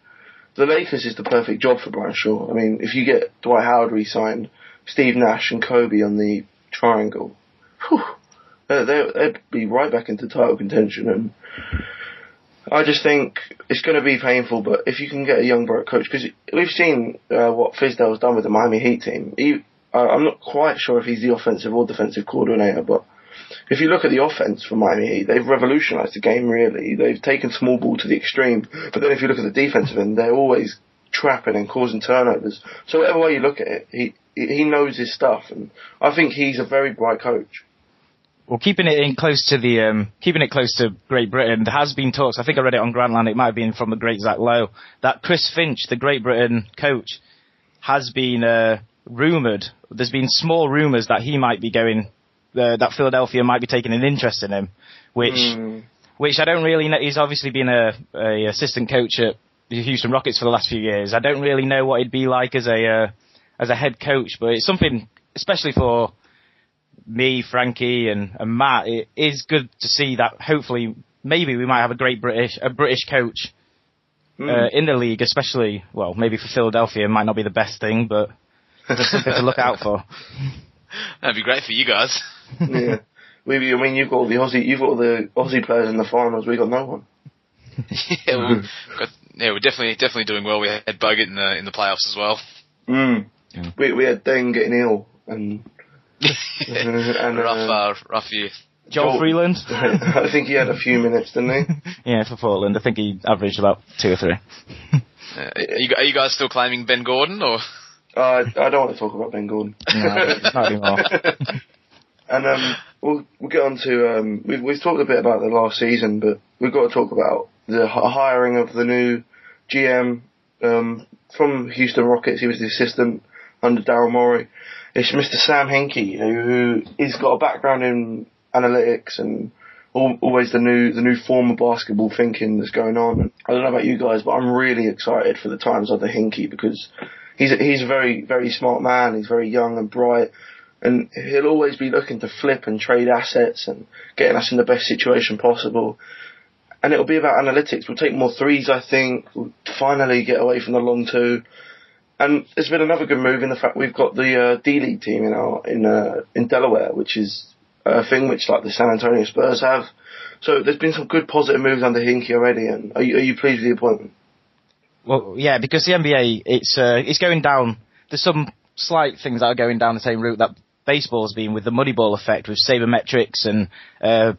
Speaker 6: the Lakers is the perfect job for Brian Shaw. I mean, if you get Dwight Howard re-signed Steve Nash and Kobe on the triangle, whew, they, would be right back into title contention. And I just think it's going to be painful, but if you can get a young bright coach, because we've seen uh, what Fizdale's done with the Miami Heat team. He, I'm not quite sure if he's the offensive or defensive coordinator, but if you look at the offense for Miami they've revolutionised the game really. They've taken small ball to the extreme, but then if you look at the defensive end, they're always trapping and causing turnovers. So whatever way you look at it, he he knows his stuff, and I think he's a very bright coach.
Speaker 7: Well, keeping it in close to the um, keeping it close to Great Britain, there has been talks. I think I read it on Grantland. It might have been from the great Zach Lowe that Chris Finch, the Great Britain coach, has been uh, rumored. There's been small rumors that he might be going. Uh, that Philadelphia might be taking an interest in him, which mm. which I don't really know. He's obviously been a, a assistant coach at the Houston Rockets for the last few years. I don't really know what he'd be like as a uh, as a head coach, but it's something, especially for me, Frankie, and, and Matt. It is good to see that. Hopefully, maybe we might have a great British a British coach mm. uh, in the league, especially well, maybe for Philadelphia, it might not be the best thing, but there's something to look out for. *laughs*
Speaker 8: That'd be great for you guys.
Speaker 6: yeah. We, I mean, you've got all the Aussie, you've got all the Aussie players in the finals. We got no one. *laughs*
Speaker 8: yeah, well, got, yeah, we're definitely definitely doing well. We had Bogut in the in the playoffs as well.
Speaker 6: Mm. Yeah. We we had Deng getting ill and *laughs*
Speaker 8: and rough uh, rough year.
Speaker 7: Joel, Joel Freeland. *laughs*
Speaker 6: I think he had a few minutes, didn't he?
Speaker 7: yeah, for Portland. I think he averaged about two or three.
Speaker 8: uh, are, you, are, you, guys still claiming Ben Gordon or?
Speaker 6: Uh, I don't want to talk about Ben Gordon.
Speaker 7: no, not anymore. *laughs*
Speaker 6: and um, we'll we'll get on to um, we've we've talked a bit about the last season, but we've got to talk about the hiring of the new GM um, from Houston Rockets. He was the assistant under Daryl Morey. It's Mr. Sam Hinkie, who he's got a background in analytics and always the new the new form of basketball thinking that's going on. I don't know about you guys, but I'm really excited for the times under Hinkie because he's a, he's a very very smart man. He's very young and bright, and he'll always be looking to flip and trade assets and getting us in the best situation possible. And it'll be about analytics. We'll take more threes, I think. We'll finally get away from the long two. And there's been another good move in the fact we've got the uh, D League team in our in uh, in Delaware, which is a thing which like the San Antonio Spurs have. So there's been some good positive moves under Hinkie already. And are you, are you pleased with the appointment?
Speaker 7: Well, yeah, because the NBA it's uh, it's going down. There's some slight things that are going down the same route that baseball's been with the Moneyball effect with sabermetrics and uh,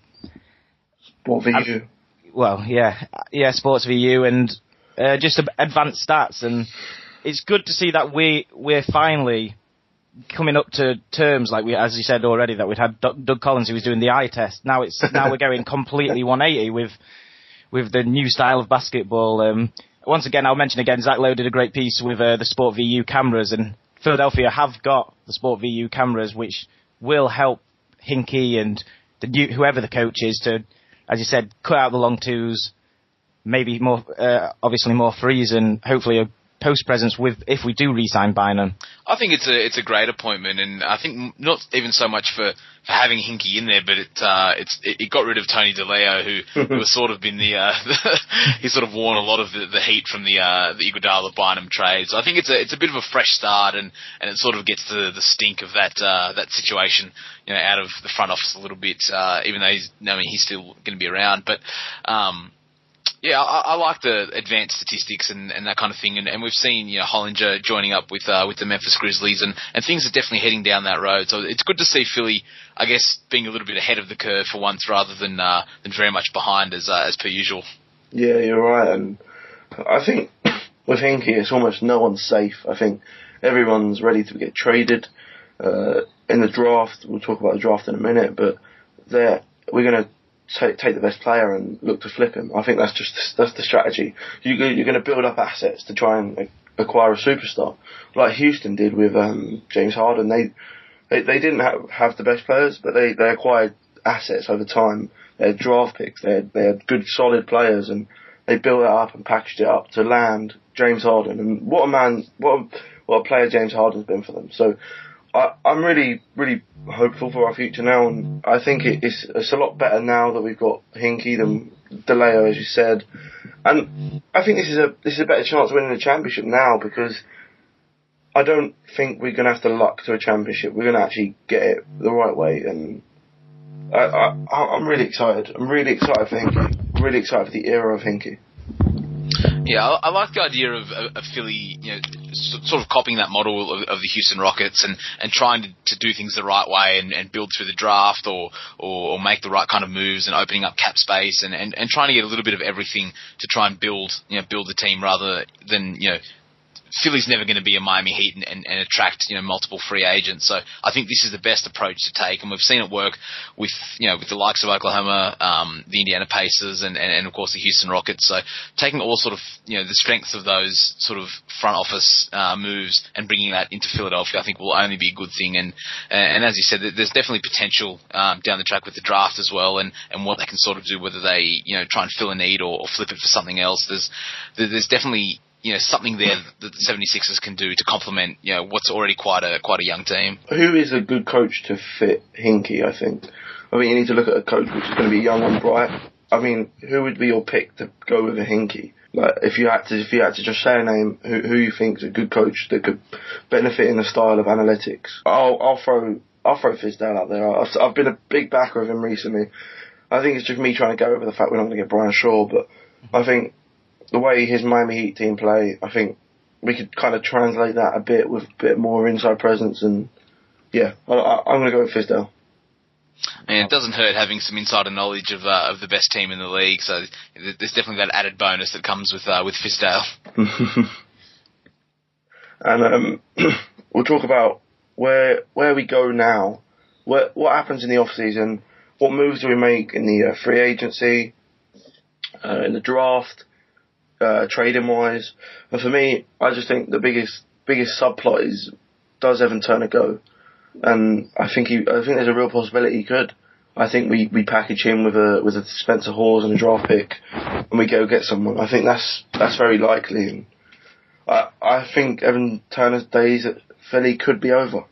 Speaker 6: SportVU.
Speaker 7: well, yeah, yeah, Sports VU and uh, just advanced stats and it's good to see that we we're finally coming up to terms like we, as you said already, that we'd had Doug Collins who was doing the eye test. Now it's now we're going completely *laughs* 180 with with the new style of basketball. Um, once again, I'll mention again, Zach Lowe did a great piece with uh, the SportVU cameras, and Philadelphia have got the SportVU cameras, which will help Hinkie and the new, whoever the coach is to, as you said, cut out the long twos, maybe more, uh, obviously more threes, and hopefully a post presence with if we do re-sign Bynum?
Speaker 8: I think it's a it's a great appointment, and I think not even so much for, for having Hinkie in there, but it uh, it's it, got rid of Tony DiLeo, who who has sort of been the, uh, *laughs* he sort of worn a lot of the, the heat from the uh, the Iguodala Bynum trade. So I think it's a it's a bit of a fresh start, and, and it sort of gets the the stink of that uh, that situation you know out of the front office a little bit, uh, even though he's I mean he's still going to be around, but. Um, Yeah, I, I like the advanced statistics and, and that kind of thing, and, and we've seen you know Hollinger joining up with uh, with the Memphis Grizzlies, and, and things are definitely heading down that road. So it's good to see Philly, I guess, being a little bit ahead of the curve for once, rather than uh, than very much behind as uh, as per usual.
Speaker 6: Yeah, you're right, and I think *clears throat* with Hinkie, it's almost no one's safe. I think everyone's ready to get traded. Uh, in the draft, we'll talk about the draft in a minute, but there we're going to take, take the best player and look to flip him. I think that's just that's the strategy. You, you're going to build up assets to try and acquire a superstar, like Houston did with um, James Harden. They they, they didn't have, have the best players, but they, they acquired assets over time. They had draft picks. They had, they had good solid players, and they built it up and packaged it up to land James Harden. And what a man, what a, what a player James Harden's been for them. So I, I'm really, really hopeful for our future now, and I think it, it's it's a lot better now that we've got Hinkie than DiLeo, as you said, and I think this is a this is a better chance of winning the championship now because I don't think we're going to have to luck to a championship. We're going to actually get it the right way, and I, I I'm really excited. I'm really excited for Hinkie. I'm really excited for the era of Hinkie.
Speaker 8: Yeah, I, I like the idea of, of, of Philly, you know, sort of copying that model of, of the Houston Rockets and, and trying to, to do things the right way and, and build through the draft or, or, or make the right kind of moves and opening up cap space and, and, and trying to get a little bit of everything to try and build, you know, build the team rather than, you know, Philly's never going to be a Miami Heat and, and, and, attract you know multiple free agents. So I think this is the best approach to take, and we've seen it work with you know with the likes of Oklahoma, um, the Indiana Pacers, and, and, and of course the Houston Rockets. So taking all sort of you know the strengths of those sort of front office uh, moves and bringing that into Philadelphia, I think will only be a good thing. And and as you said, there's definitely potential um, down the track with the draft as well, and, and what they can sort of do, whether they you know try and fill a need or, or flip it for something else. There's there's definitely you know something there that the 76ers can do to complement you know what's already quite a quite a young team.
Speaker 6: Who is a good coach to fit Hinkie? I think. I mean, you need to look at a coach which is going to be young and bright. I mean, who would be your pick to go with a Hinkie? Like, if you had to, if you had to just say a name, who who you think's a good coach that could benefit in the style of analytics? I'll I'll throw I'll throw Fizdale out there. I've, I've been a big backer of him recently. I think it's just me trying to go over the fact we're not going to get Brian Shaw, but I think the way his Miami Heat team play, I think we could kind of translate that a bit with a bit more inside presence. And yeah, I, am going to go with Fizdale.
Speaker 8: And it doesn't hurt having some insider knowledge of uh, of the best team in the league. So there's definitely that added bonus that comes with uh, with Fizdale. *laughs*
Speaker 6: and um, *clears throat* we'll talk about where where we go now. What what happens in the off season? What moves do we make in the uh, free agency, uh, in the draft? Uh, trading wise. And for me, I just think the biggest biggest subplot is does Evan Turner go? And I think he, I think there's a real possibility he could. I think we, we package him with a with a Spencer Hawes and a draft pick, and we go get someone. I think that's that's very likely. And I I think Evan Turner's days at Philly could be over.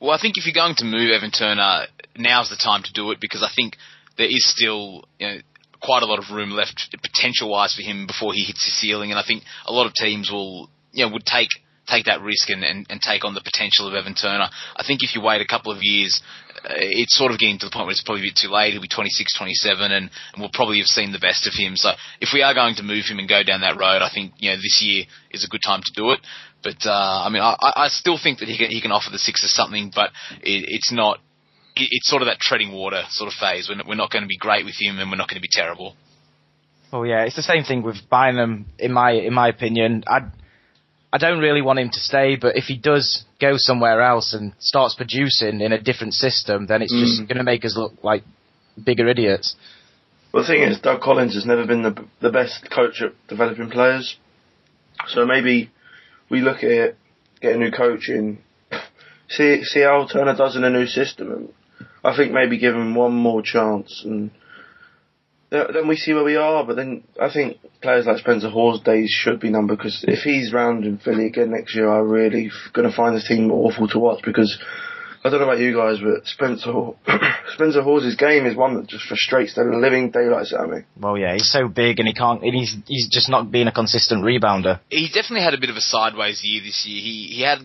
Speaker 8: Well, I think if you're going to move Evan Turner, now's the time to do it because I think there is still you know quite a lot of room left potential wise for him before he hits his ceiling, and I think a lot of teams will you know would take take that risk and, and, and take on the potential of Evan Turner. I think if you wait a couple of years, uh, it's sort of getting to the point where it's probably a bit too late. He'll be 26, 27, and, and we'll probably have seen the best of him. So if we are going to move him and go down that road, I think you know this year is a good time to do it. But uh, I mean, I, I still think that he can, he can offer the Sixers something, but it, it's not it's sort of that treading water sort of phase. We're, we're not going to be great with him, and we're not going to be terrible.
Speaker 7: Well, yeah, it's the same thing with Bynum. In my in my opinion, I I don't really want him to stay, but if he does go somewhere else and starts producing in a different system, then it's mm. just going to make us look like bigger idiots.
Speaker 6: Well, the thing is, Doug Collins has never been the the best coach at developing players. So maybe we look at it, get a new coach in, *laughs* see see how Turner does in a new system, and I think maybe give him one more chance, and then we see where we are. But then I think players like Spencer Hawes' days should be numbered because if he's round in Philly again next year, I'm really going to find this team awful to watch because. I don't know about you guys, but Spencer *coughs* Spencer Hawes' game is one that just frustrates the living daylights out of me.
Speaker 7: Well, yeah, he's so big and he can't. And he's he's just not being a consistent rebounder.
Speaker 8: He definitely had a bit of a sideways year this year. He he had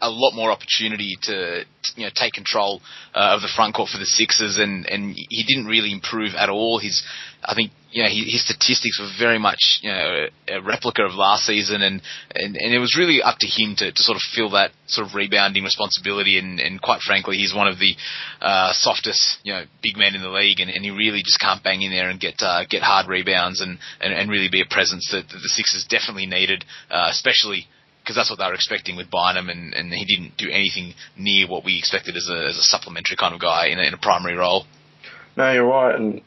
Speaker 8: a lot more opportunity to you know take control uh, of the front court for the Sixers, and and he didn't really improve at all. His I think you know, his statistics were very much, you know, a replica of last season, and, and, and it was really up to him to, to sort of fill that sort of rebounding responsibility. And, and quite frankly, he's one of the uh, softest, you know, big men in the league, and, and he really just can't bang in there and get uh, get hard rebounds and, and, and really be a presence that, that the Sixers definitely needed, uh, especially because that's what they were expecting with Bynum, and, and he didn't do anything near what we expected as a, as a supplementary kind of guy in a, in a primary role.
Speaker 6: No, you're right, and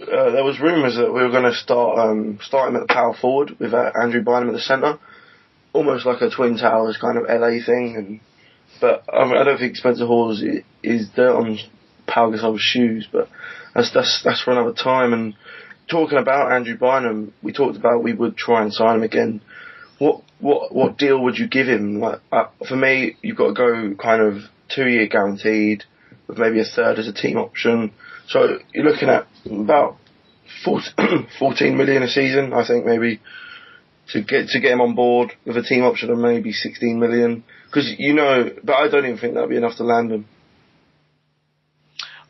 Speaker 6: uh, there was rumours that we were going to start um, start him at the power forward with uh, Andrew Bynum at the centre, almost like a Twin Towers kind of LA thing. And but I, mean, I don't think Spencer Hawes is dirt on Pau Gasol's shoes, but that's that's that's for another time. And talking about Andrew Bynum, we talked about we would try and sign him again. What what what deal would you give him? Like uh, for me, you've got to go kind of two year guaranteed with maybe a third as a team option. So you're looking at about *clears throat* 14 million a season, I think maybe to get to get him on board with a team option of maybe 16 million. Because you know, but I don't even think that'd be enough to land him.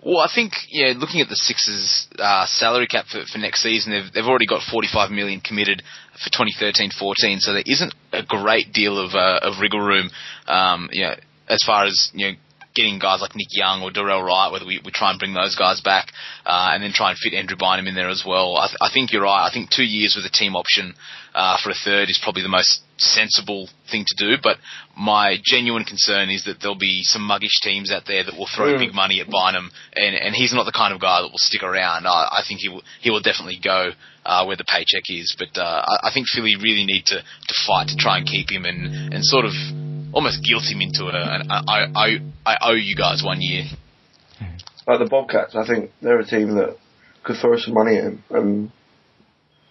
Speaker 8: Well, I think yeah, looking at the Sixers' uh, salary cap for, for next season, they've they've already got 45 million committed for 2013-14, so there isn't a great deal of uh, of wriggle room, um, you know, as far as you know getting guys like Nick Young or Dorell Wright, whether we, we try and bring those guys back, uh, and then try and fit Andrew Bynum in there as well. I, th- I think you're right. I think two years with a team option uh, for a third is probably the most sensible thing to do. But my genuine concern is that there'll be some muggish teams out there that will throw mm. big money at Bynum, and, and he's not the kind of guy that will stick around. I, I think he will he will definitely go uh, where the paycheck is. But uh, I, I think Philly really need to, to fight to try and keep him and, and sort of almost guilt him into it. And I, I, I owe you guys one year.
Speaker 6: Like the Bobcats, I think they're a team that could throw some money in, um,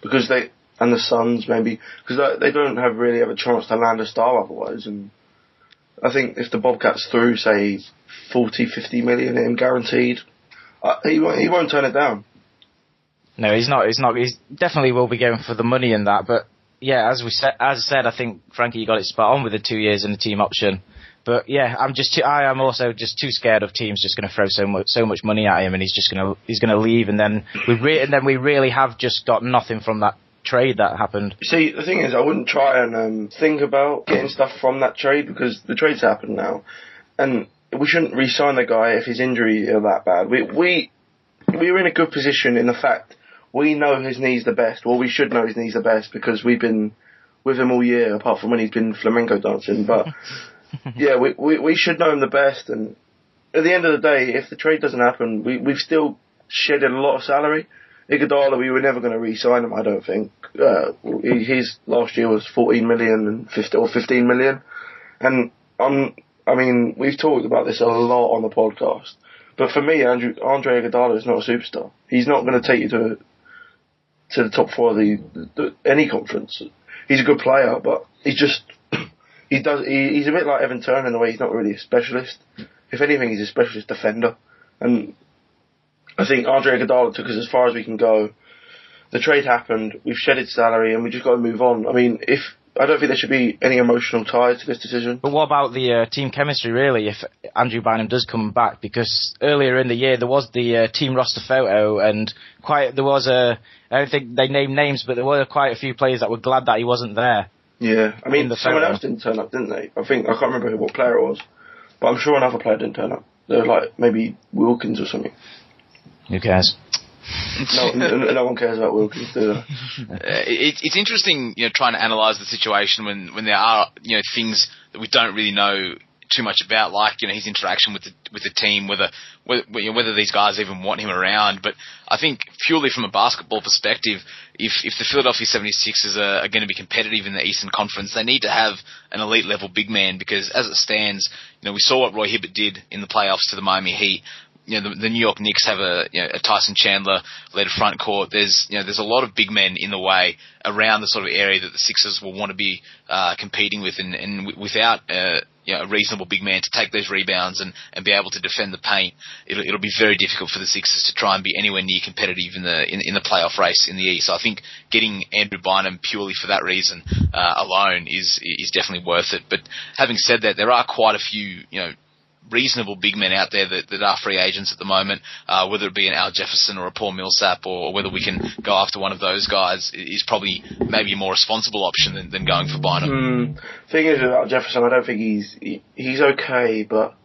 Speaker 6: because they and the Suns maybe because they, don't have really have a chance to land a star otherwise. And I think if the Bobcats threw say 40, 50 million in guaranteed, uh, he won't, he won't turn it down.
Speaker 7: No, he's not. He's not. He definitely will be going for the money in that, but yeah, as we said, as I said, I think Frankie, you got it spot on with the two years and the team option. But yeah, I'm just too, I am also just too scared of teams just going to throw so much so much money at him, and he's just going to he's going to leave, and then we re- and then we really have just got nothing from that trade that happened.
Speaker 6: See, the thing is, I wouldn't try and um, think about getting stuff from that trade because the trade's happened now, and we shouldn't re-sign the guy if his injury are that bad. We we we were in a good position in the fact we know his knees the best. Well, we should know his knees the best because we've been with him all year, apart from when he's been flamenco dancing. But *laughs* yeah, we, we we should know him the best. And at the end of the day, if the trade doesn't happen, we we've still shedded a lot of salary. Iguodala, we were never going to re-sign him. I don't think. Uh, his last year was 14 million and 50 or 15 million, and I'm. I mean, we've talked about this a lot on the podcast. But for me, Andrew, Andre Iguodala is not a superstar. He's not going to take you to to the top four of the, the, any conference. He's a good player, but he's just *clears throat* he does he, he's a bit like Evan Turner in the way he's not really a specialist. If anything, he's a specialist defender, and I think Andre Iguodala took us as far as we can go. The trade happened. We've shedded salary, and we just got to move on. I mean, if I don't think there should be any emotional ties to this decision.
Speaker 7: But what about the uh, team chemistry, really, if Andrew Bynum does come back? Because earlier in the year there was the uh, team roster photo, and quite there was a. I don't think they named names, but there were quite a few players that were glad that he wasn't there.
Speaker 6: Yeah, I mean, someone else didn't turn up, didn't they? I think I can't remember what player it was, but I'm sure another player didn't turn up. They were like maybe Wilkins or something.
Speaker 7: Who cares?
Speaker 6: no, no, one cares about Wilkins, do? Uh,
Speaker 8: it, it's interesting, you know, trying to analyse the situation when, when there are, you know, things that we don't really know too much about, like you know his interaction with the with the team, whether whether, you know, whether these guys even want him around. But I think purely from a basketball perspective, if if the Philadelphia 76ers are, are going to be competitive in the Eastern Conference, they need to have an elite level big man because as it stands, you know we saw what Roy Hibbert did in the playoffs to the Miami Heat you know, the, the New York Knicks have a, you know, a Tyson Chandler led front court. There's, you know, there's a lot of big men in the way around the sort of area that the Sixers will want to be uh, competing with, and, and w- without uh, you know, a reasonable big man to take those rebounds and, and be able to defend the paint, it'll, it'll be very difficult for the Sixers to try and be anywhere near competitive in the in, in the playoff race in the East. So I think getting Andrew Bynum purely for that reason uh, alone is is definitely worth it. But having said that, there are quite a few you know reasonable big men out there that, that are free agents at the moment, uh, whether it be an Al Jefferson or a Paul Millsap or whether we can go after one of those guys is probably maybe a more responsible option than, than going for Bynum.
Speaker 6: Mm. Thing is with Al Jefferson, I don't think he's he, he's okay, but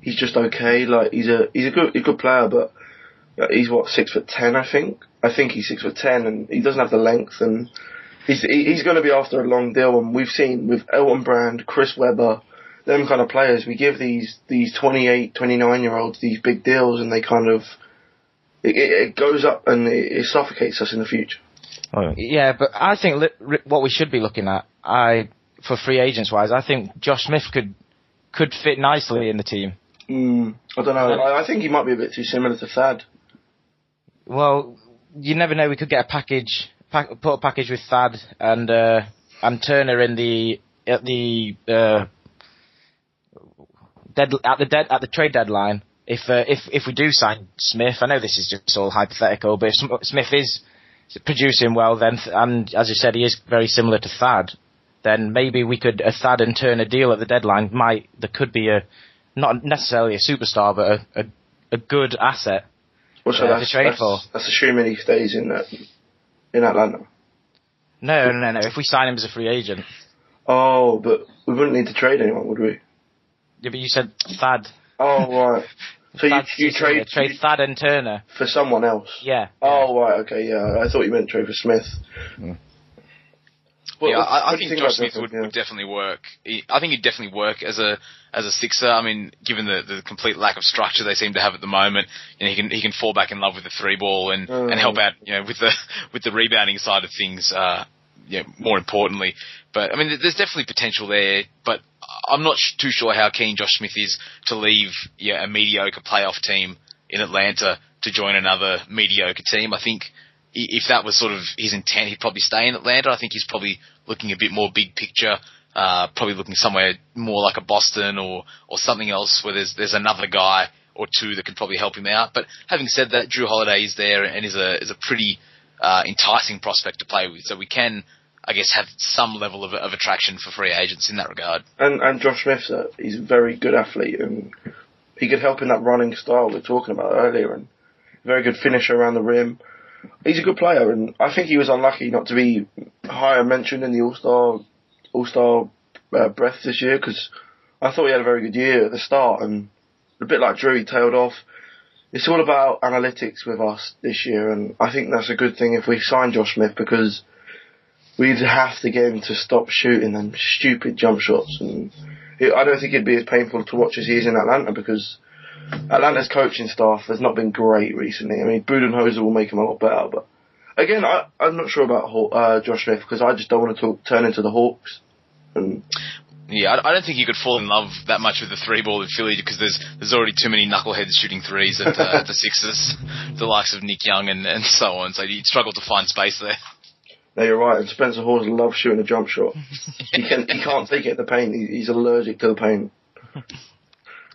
Speaker 6: he's just okay. Like he's a he's a good a good player, but he's what six foot ten, I think. I think he's six foot ten, and he doesn't have the length, and he's he's going to be after a long deal. And we've seen with Elton Brand, Chris Webber, them kind of players, we give these these 28, 29 year olds these big deals, and they kind of it, it goes up and it, it suffocates us in the future.
Speaker 7: Oh, yeah, but I think li- what we should be looking at, I for free agents wise, I think Josh Smith could could fit nicely in the team.
Speaker 6: Mm, I don't know. I, I think he might be a bit too similar to Thad.
Speaker 7: Well, you never know. We could get a package, pack, put a package with Thad and uh, and Turner in the at the uh, dead at the dead at the trade deadline. If uh, if if we do sign Smith, I know this is just all hypothetical, but if Smith is producing well, then and as you said, he is very similar to Thad. Then maybe we could a Thad and Turner deal at the deadline. Might there could be a not necessarily a superstar, but a a, a good asset
Speaker 6: well, so
Speaker 7: uh,
Speaker 6: that's,
Speaker 7: to trade
Speaker 6: that's,
Speaker 7: for.
Speaker 6: That's assuming he stays in uh, in Atlanta.
Speaker 7: No, no, no. If we sign him as a free agent.
Speaker 6: Oh, but we wouldn't need to trade anyone, would we?
Speaker 7: Yeah, but you said Thad.
Speaker 6: Oh right. *laughs* So you, you trade
Speaker 7: trade Thad and Turner
Speaker 6: for someone else.
Speaker 7: Yeah.
Speaker 6: Oh right, okay, yeah. I thought you meant trade for Smith.
Speaker 8: Mm.
Speaker 6: What-
Speaker 8: yeah, I, I
Speaker 6: what do you
Speaker 8: think
Speaker 6: think
Speaker 8: Josh Smith would,
Speaker 6: Griffin?
Speaker 8: would definitely work. He, I think he'd definitely work as a as a sixer. I mean, given the, the complete lack of structure they seem to have at the moment, you know, he can he can fall back in love with the three ball and,
Speaker 6: Mm.
Speaker 8: and help out, you know, with the *laughs* with the rebounding side of things. Uh, yeah, more importantly, but I mean, there's definitely potential there. But I'm not too sure how keen Josh Smith is to leave yeah, a mediocre playoff team in Atlanta to join another mediocre team. I think if that was sort of his intent, he'd probably stay in Atlanta. I think he's probably looking a bit more big picture, uh, probably looking somewhere more like a Boston or, or something else where there's, there's another guy or two that could probably help him out. But having said that, Jrue Holiday is there and is a, is a pretty, uh, enticing prospect to play with. So we can, I guess, have some level of, of attraction for free agents in that regard.
Speaker 6: And and Josh Smith, he's a very good athlete and he could help in that running style we are talking about earlier and very good finisher around the rim. He's a good player and I think he was unlucky not to be higher mentioned in the All Star All Star uh, breath this year because I thought he had a very good year at the start and a bit like Jrue he tailed off. It's all about analytics with us this year and I think that's a good thing if we sign Josh Smith because we'd have to get him to stop shooting them stupid jump shots. And it, I don't think it'd be as painful to watch as he is in Atlanta because Atlanta's coaching staff has not been great recently. I mean, Budenholzer will make him a lot better, but again, I, I'm not sure about uh, Josh Smith because I just don't want to talk, turn into the Hawks. And
Speaker 8: Yeah, I, don't think you could fall in love that much with the three ball in Philly because there's there's already too many knuckleheads shooting threes at, uh, the Sixers, *laughs* the likes of Nick Young and, and so on. So you'd struggle to find space there.
Speaker 6: No, you're right. And Spencer Hawes loves shooting a jump shot. *laughs* he can he can't take it the paint. He, he's allergic to the paint.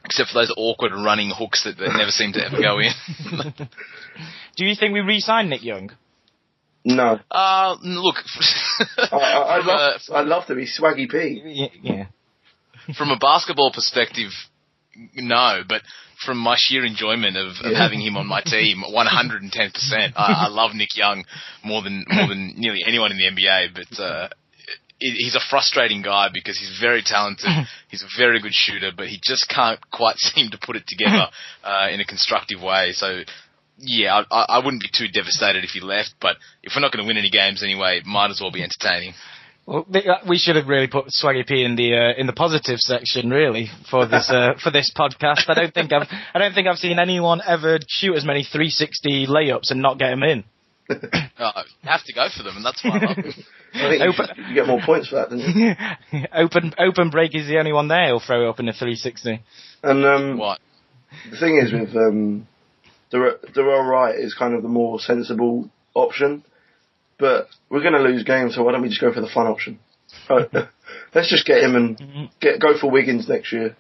Speaker 8: Except for those awkward running hooks that, that never seem to ever go in. *laughs*
Speaker 7: Do you think we re-sign Nick Young?
Speaker 6: No,
Speaker 8: uh, look, *laughs*
Speaker 6: I, I, I'd,
Speaker 8: from, a,
Speaker 6: love, I'd love to be Swaggy P.
Speaker 7: Yeah.
Speaker 8: from a basketball perspective, no, but from my sheer enjoyment of, of
Speaker 6: Yeah.
Speaker 8: having him on my team, *laughs* 110%. I, I love Nick Young more than more than nearly anyone in the NBA, but uh, he- he's a frustrating guy because he's very talented. *laughs* He's a very good shooter, but he just can't quite *laughs* seem to put it together uh, in a constructive way. So. Yeah, I, I wouldn't be too devastated if he left, but if we're not going to win any games anyway, it might as well be entertaining.
Speaker 7: Well, uh, we should have really put Swaggy P in the uh, in the positive section, really, for this uh, for this podcast. I don't think I've I don't think I've seen anyone ever shoot as many 360 layups and not get them in.
Speaker 8: Uh, *coughs* you have to go for them, and that's why I love.
Speaker 6: I think you,
Speaker 7: Open-
Speaker 6: should- you get more points for that, don't you? *laughs*
Speaker 7: open open break is the only one there who'll throw it up in a 360.
Speaker 6: And um,
Speaker 8: What?
Speaker 6: the thing is with um, Dar- Dorell Wright is kind of the more sensible option, but we're going to lose games, so why don't we just go for the fun option? Right. *laughs* Let's just get him and get go for Wiggins next year.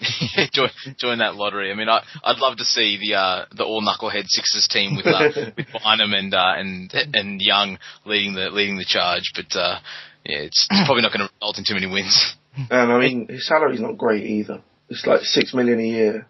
Speaker 6: *laughs*
Speaker 8: join, join that lottery. I mean, I, I'd love to see the uh, the all knucklehead Sixers team with uh, *laughs* with Bynum and uh, and and Young leading the leading the charge, but uh, yeah, it's, it's probably not going to result in too many wins.
Speaker 6: And I mean, his salary's not great either. It's like six million a year.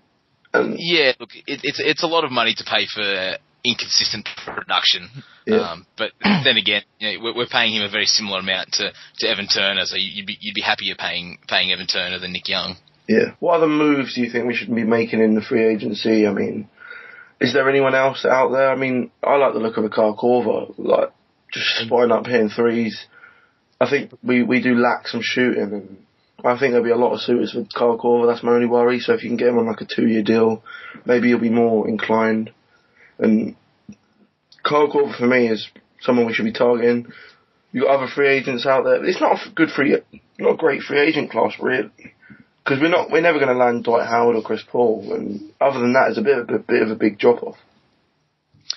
Speaker 6: And
Speaker 8: Yeah, look, it, it's it's a lot of money to pay for inconsistent production.
Speaker 6: Yeah.
Speaker 8: Um, but *clears throat* then again, you know, we're, we're paying him a very similar amount to, to Evan Turner, so you'd be you'd be happier paying paying Evan Turner than Nick Young.
Speaker 6: yeah, what other moves do you think we should be making in the free agency? I mean, is there anyone else out there? I mean, I like the look of a Kyle Korver, like just spotting up hitting threes. I think we we do lack some shooting, and I think there'll be a lot of suitors for Kyle Korver. That's my only worry. So if you can get him on like a two year deal, maybe you'll be more inclined. And Kyle Korver for me is someone we should be targeting. You got other free agents out there. It's not a good free, not a great free agent class really, because we're not we're never going to land Dwight Howard or Chris Paul. And other than that, it's a bit of a bit of a big drop off.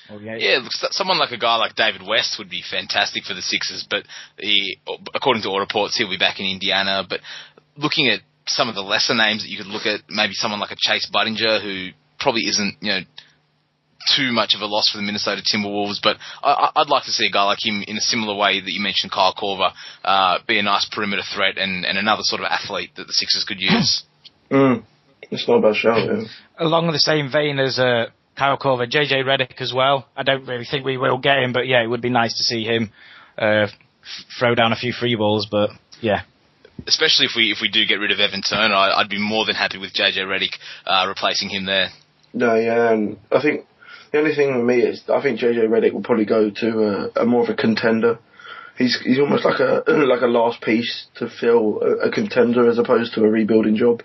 Speaker 8: Oh, yeah, looks someone like a guy like David West would be fantastic for the Sixers, but he, according to all reports, he'll be back in Indiana. But looking at some of the lesser names that you could look at, maybe someone like a Chase Budinger, who probably isn't, you know, too much of a loss for the Minnesota Timberwolves, but I, I- I'd like to see a guy like him in a similar way that you mentioned Kyle Korver, uh, be a nice perimeter threat and, and another sort of athlete that the Sixers could use. *laughs*
Speaker 6: Mm. It's not a bad shout, yeah.
Speaker 13: Along the same vein as uh, Kyle Korver, JJ Redick as well. I don't really think we will get him, but yeah, it would be nice to see him uh, f- throw down a few free balls. But yeah,
Speaker 8: Especially if we if we do get rid of Evan Turner, I, I'd be more than happy with JJ Redick uh, replacing him there.
Speaker 6: No, yeah, and I think the only thing with me is I think JJ Redick will probably go to a, a more of a contender. He's he's almost like a *clears throat* like a last piece to fill a, a contender as opposed to a rebuilding job.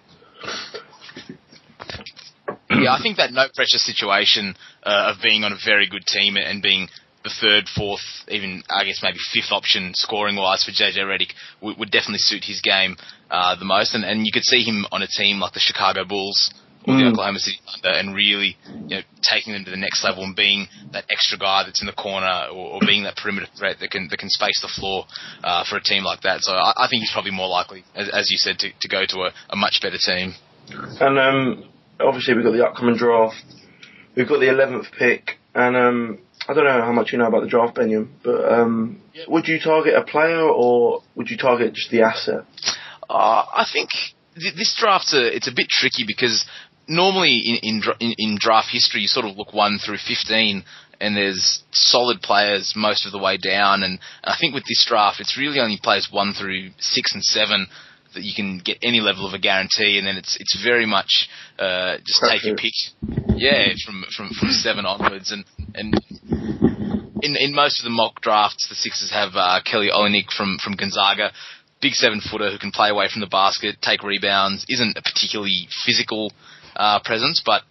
Speaker 8: yeah, I think that no pressure situation uh, of being on a very good team and being the third, fourth, even I guess maybe fifth option scoring wise for JJ Redick would, would definitely suit his game uh, the most. And, and you could see him on a team like the Chicago Bulls or the
Speaker 6: Mm.
Speaker 8: Oklahoma City Thunder and really you know taking them to the next level and being that extra guy that's in the corner or, or being that perimeter threat that can that can space the floor uh, for a team like that. So I, I think he's probably more likely, as, as you said, to, to go to a, a much better team.
Speaker 6: And um, obviously we've got the upcoming draft. We've got the eleventh pick, and um, I don't know how much you know about the draft, Benyam, but um, would you target a player or would you target just the asset?
Speaker 8: Uh, I think th- this draft's a, it's a bit tricky because normally in, in, in, draft history you sort of look 1 through 15 and there's solid players most of the way down. And I think with this draft it's really only players 1 through 6 and 7 that you can get any level of a guarantee. And then it's it's very much uh, just take your pick. Yeah from, from, from 7 onwards. And, and in in most of the mock drafts, the Sixers have uh, Kelly Olynyk from from Gonzaga, big seven footer who can play away from the basket, take rebounds, isn't a particularly physical uh, presence, but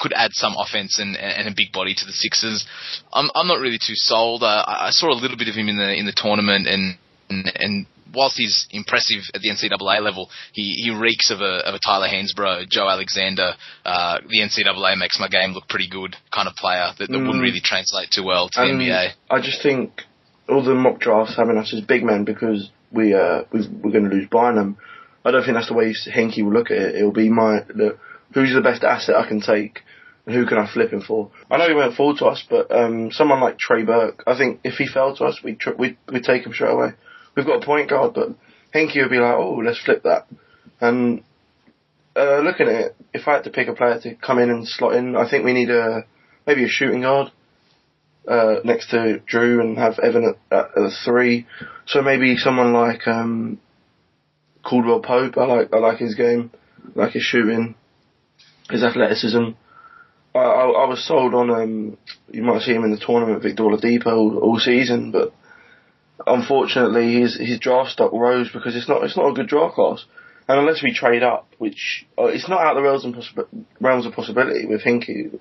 Speaker 8: could add some offense and, and a big body to the Sixers. I'm I'm not really too sold. Uh, I saw a little bit of him in the in the tournament, and and, and whilst he's impressive at the NCAA level, he, he reeks of a of a Tyler Hansbrough, Joe Alexander. Uh, the NCAA makes my game look pretty good kind of player that, that
Speaker 6: Mm.
Speaker 8: wouldn't really translate too well to the NBA.
Speaker 6: I just think all the mock drafts having us as big men because we uh we, we're going to lose Bynum. I don't think that's the way Hinkie will look at it. It'll be my the, who's the best asset I can take and who can I flip him for. I know he won't fall to us, but um, someone like Trey Burke, I think if he fell to us, we'd tr- we'd, we'd take him straight away. We've got a point guard, but Hinkie would be like, oh, let's flip that. And uh, looking at it, if I had to pick a player to come in and slot in, I think we need a maybe a shooting guard uh, next to Jrue and have Evan at, at a three. So maybe someone like um, Caldwell Pope. I like I like his game, I like his shooting, his athleticism. I, I, I was sold on um, you might see him in the tournament, Victor Oladipo all, all season, but unfortunately his his draft stock rose because it's not it's not a good draft class. And unless we trade up, which uh, it's not out of the realms, possi- realms of possibility with Hinkie,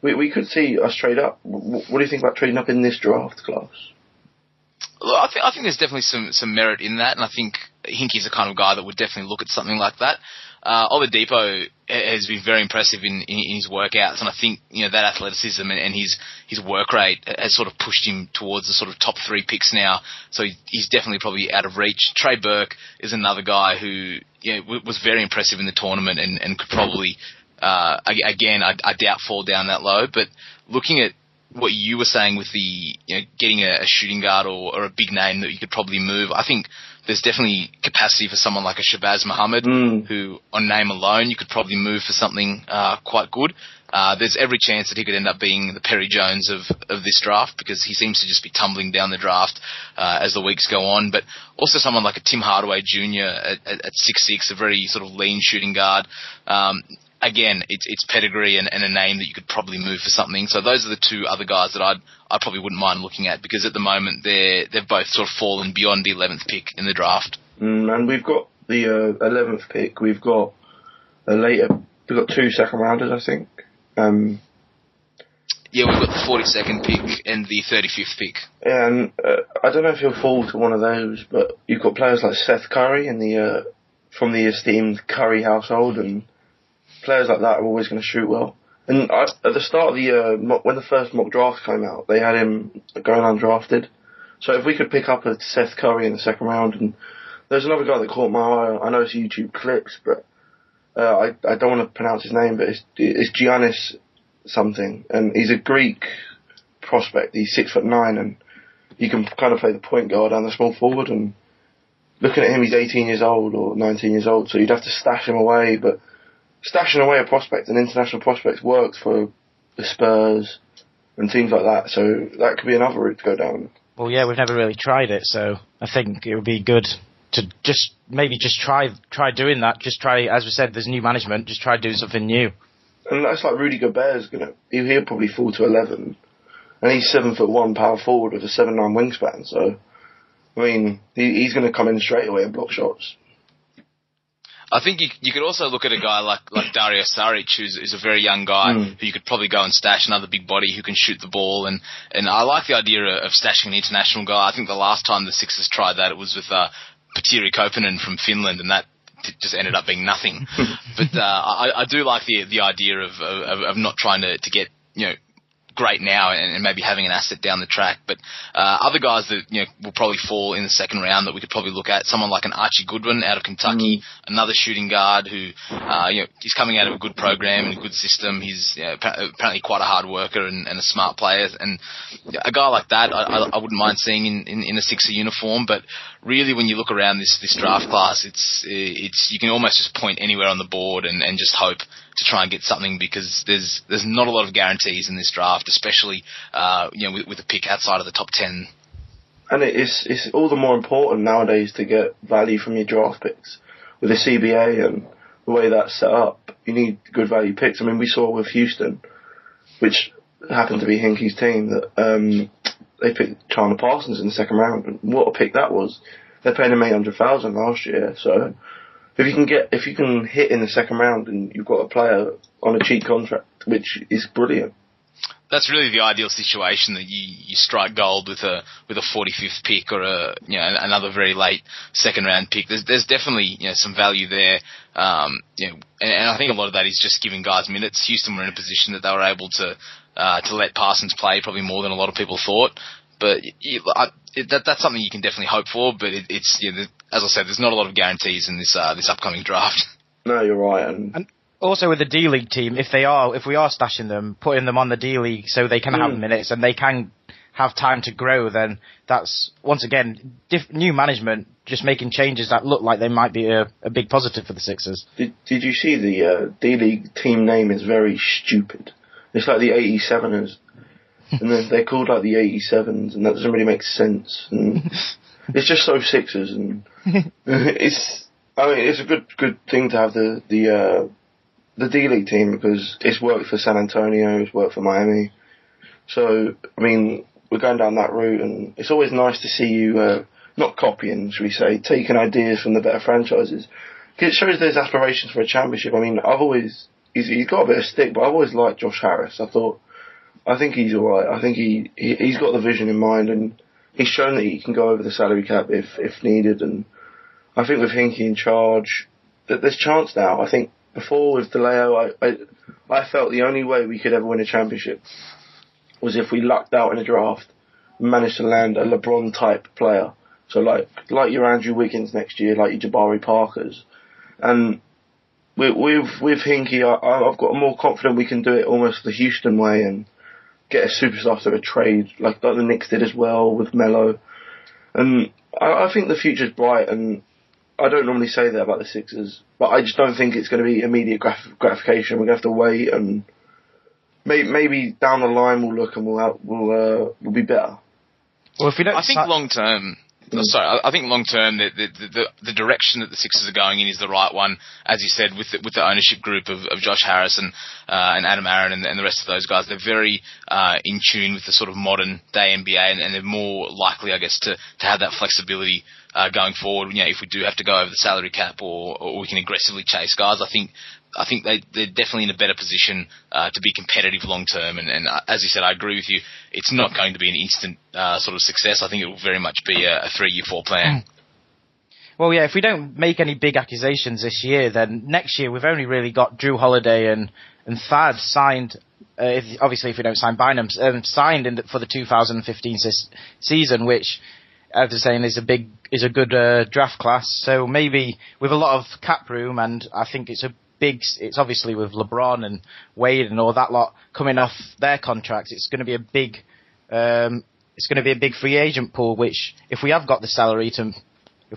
Speaker 6: we we could see us trade up. W- what do you think about trading up in this draft class?
Speaker 8: Look, I think I think there's definitely some some merit in that, and I think Hinkie's the kind of guy that would definitely look at something like that. Uh, Oladipo ha- has been very impressive in, in, in his workouts, and I think you know that athleticism and, and his his work rate has sort of pushed him towards the sort of top three picks now. So he, he's definitely probably out of reach. Trey Burke is another guy who you know, was very impressive in the tournament and, and could probably uh, again I, I doubt fall down that low. But looking at what you were saying with the you know getting a, a shooting guard or, or, a big name that you could probably move. I think there's definitely capacity for someone like a Shabazz Muhammad,
Speaker 6: mm.
Speaker 8: who on name alone you could probably move for something uh, quite good. Uh, there's every chance that he could end up being the Perry Jones of, of this draft because he seems to just be tumbling down the draft uh, as the weeks go on. But also someone like a Tim Hardaway Jr. at, at, at six six, a very sort of lean shooting guard. Um, again, it's it's pedigree and, and, a name that you could probably move for something. So those are the two other guys that I'd I probably wouldn't mind looking at because at the moment they're they've both sort of fallen beyond the eleventh pick in the draft.
Speaker 6: Mm, and we've got the uh, eleventh uh, pick. We've got a later. We've got two second rounders, I think. Um,
Speaker 8: yeah, we've got the 42nd pick and the 35th pick.
Speaker 6: And uh, I don't know if he'll fall to one of those, but you've got players like Seth Curry in the uh, from the esteemed Curry household, and players like that are always going to shoot well. And I, at the start of the year, when the first mock draft came out, they had him going undrafted. So if we could pick up a Seth Curry in the second round, and there's another guy that caught my eye. I know it's YouTube clips, but uh, I I don't want to pronounce his name, but it's it's Giannis something, and he's a Greek prospect. He's six foot nine, and he can kind of play the point guard and the small forward. And looking at him, he's 18 years old or 19 years old, so you'd have to stash him away, but stashing away a prospect, an international prospect, works for the Spurs and teams like that. So that could be another route to go down.
Speaker 13: Well, yeah, we've never really tried it, so I think it would be good to just maybe just try try doing that. Just try, as we said, there's new management. Just try doing something new.
Speaker 6: And that's like Rudy Gobert's gonna he'll probably fall to eleven, and he's seven foot one power forward with a seven nine wingspan. So, I mean, he, he's going to come in straight away and block shots.
Speaker 8: I think you, you could also look at a guy like like Dario Saric, who's, who's a very young guy
Speaker 6: mm.
Speaker 8: who you could probably go and stash another big body who can shoot the ball. And and I like the idea of stashing an international guy. I think the last time the Sixers tried that, it was with uh, Petteri Koponen from Finland, and that just ended up being nothing. *laughs* but uh, I, I do like the the idea of, of of not trying to to get you know great now and, and, maybe having an asset down the track. But uh, other guys that you know will probably fall in the second round that we could probably look at, someone like an Archie Goodwin out of Kentucky, mm. another shooting guard who uh, you know he's coming out of a good program and a good system. He's you know, apparently quite a hard worker and, and, a smart player, and a guy like that I, I, I wouldn't mind seeing in, in, in a Sixer uniform. But really, when you look around this this draft class, it's it's you can almost just point anywhere on the board and, and just hope to try and get something because there's there's not a lot of guarantees in this draft, especially uh, you know with, with a pick outside of the top ten.
Speaker 6: And it's it's all the more important nowadays to get value from your draft picks with the CBA and the way that's set up. You need good value picks. I mean, we saw with Houston, which happened to be Hinkie's team, that um, they picked Chandler Parsons in the second round. And what a pick that was! They paid him eight hundred thousand last year, so if you can get if you can hit in the second round and you've got a player on a cheap contract, which is brilliant.
Speaker 8: That's really the ideal situation that you, you strike gold with a with a 45th pick or a you know another very late second round pick. There's there's definitely you know some value there. Um, you know, and, and I think a lot of that is just giving guys minutes. Houston were in a position that they were able to uh, to let Parsons play probably more than a lot of people thought. But I, it, that, that's something you can definitely hope for. But it, it's you know, as I said, there's not a lot of guarantees in this uh, this upcoming draft.
Speaker 6: No, you're right. And,
Speaker 13: and also with the D League team, if they are if we are stashing them, putting them on the D League so they can mm. have minutes and they can have time to grow, then that's once again diff- new management just making changes that look like they might be a, a big positive for the Sixers.
Speaker 6: Did Did you see the uh, D League team name is very stupid. It's like the 87ers and then they're called like the 87s, and that doesn't really make sense. And *laughs* it's just so Sixers, and *laughs* *laughs* it's. I mean, it's a good good thing to have the the uh, the D League team because it's worked for San Antonio, it's worked for Miami. So I mean, we're going down that route, and it's always nice to see you uh, not copying, should we say, taking ideas from the better franchises. Because it shows there's aspirations for a championship. I mean, I've always he's, he's got a bit of stick, but I've always liked Josh Harris. I thought I think he's all right. I think he, he he's got the vision in mind, and he's shown that he can go over the salary cap if if needed. And I think with Hinkie in charge, that there's chance now. I think before with DiLeo, I, I I felt the only way we could ever win a championship was if we lucked out in a draft and managed to land a LeBron type player. So like like your Andrew Wiggins next year, like your Jabari Parkers, and with with with Hinkie, I, I've got more confident we can do it almost the Houston way and get a superstar through a trade, like, like the Knicks did as well with Melo. And I, I think the future's bright, and I don't normally say that about the Sixers, but I just don't think it's going to be immediate graf- gratification. We're going to have to wait, and maybe, maybe down the line we'll look and we'll have, we'll uh, we'll be better.
Speaker 13: Well, if we don't,
Speaker 8: I think long term.
Speaker 6: Mm.
Speaker 8: Sorry, I- I think long term the, the the the direction that the Sixers are going in is the right one, as you said, with the, with the ownership group of, of Josh Harris and uh, and Adam Aron and, and the rest of those guys. They're very uh, in tune with the sort of modern day NBA, and, and they're more likely, I guess, to to have that flexibility uh, going forward. You know, if we do have to go over the salary cap or, or we can aggressively chase guys, I think I think they they're definitely in a better position uh, to be competitive long term. And, and uh, as you said, I agree with you. It's not going to be an instant uh, sort of success. I think it will very much be a, a three year four plan.
Speaker 13: Well, yeah, if we don't make any big accusations this year, then next year we've only really got Jrue Holiday and and Thad signed. Uh, if, obviously, if we don't sign Bynum, um, signed in for the 2015 ses- season, which, as I was saying, is a big is a good uh, draft class. So maybe with a lot of cap room, and I think it's a big. It's obviously with LeBron and Wade and all that lot coming off their contracts. It's going to be a big. Um, it's going to be a big free agent pool. Which, if we have got the salary to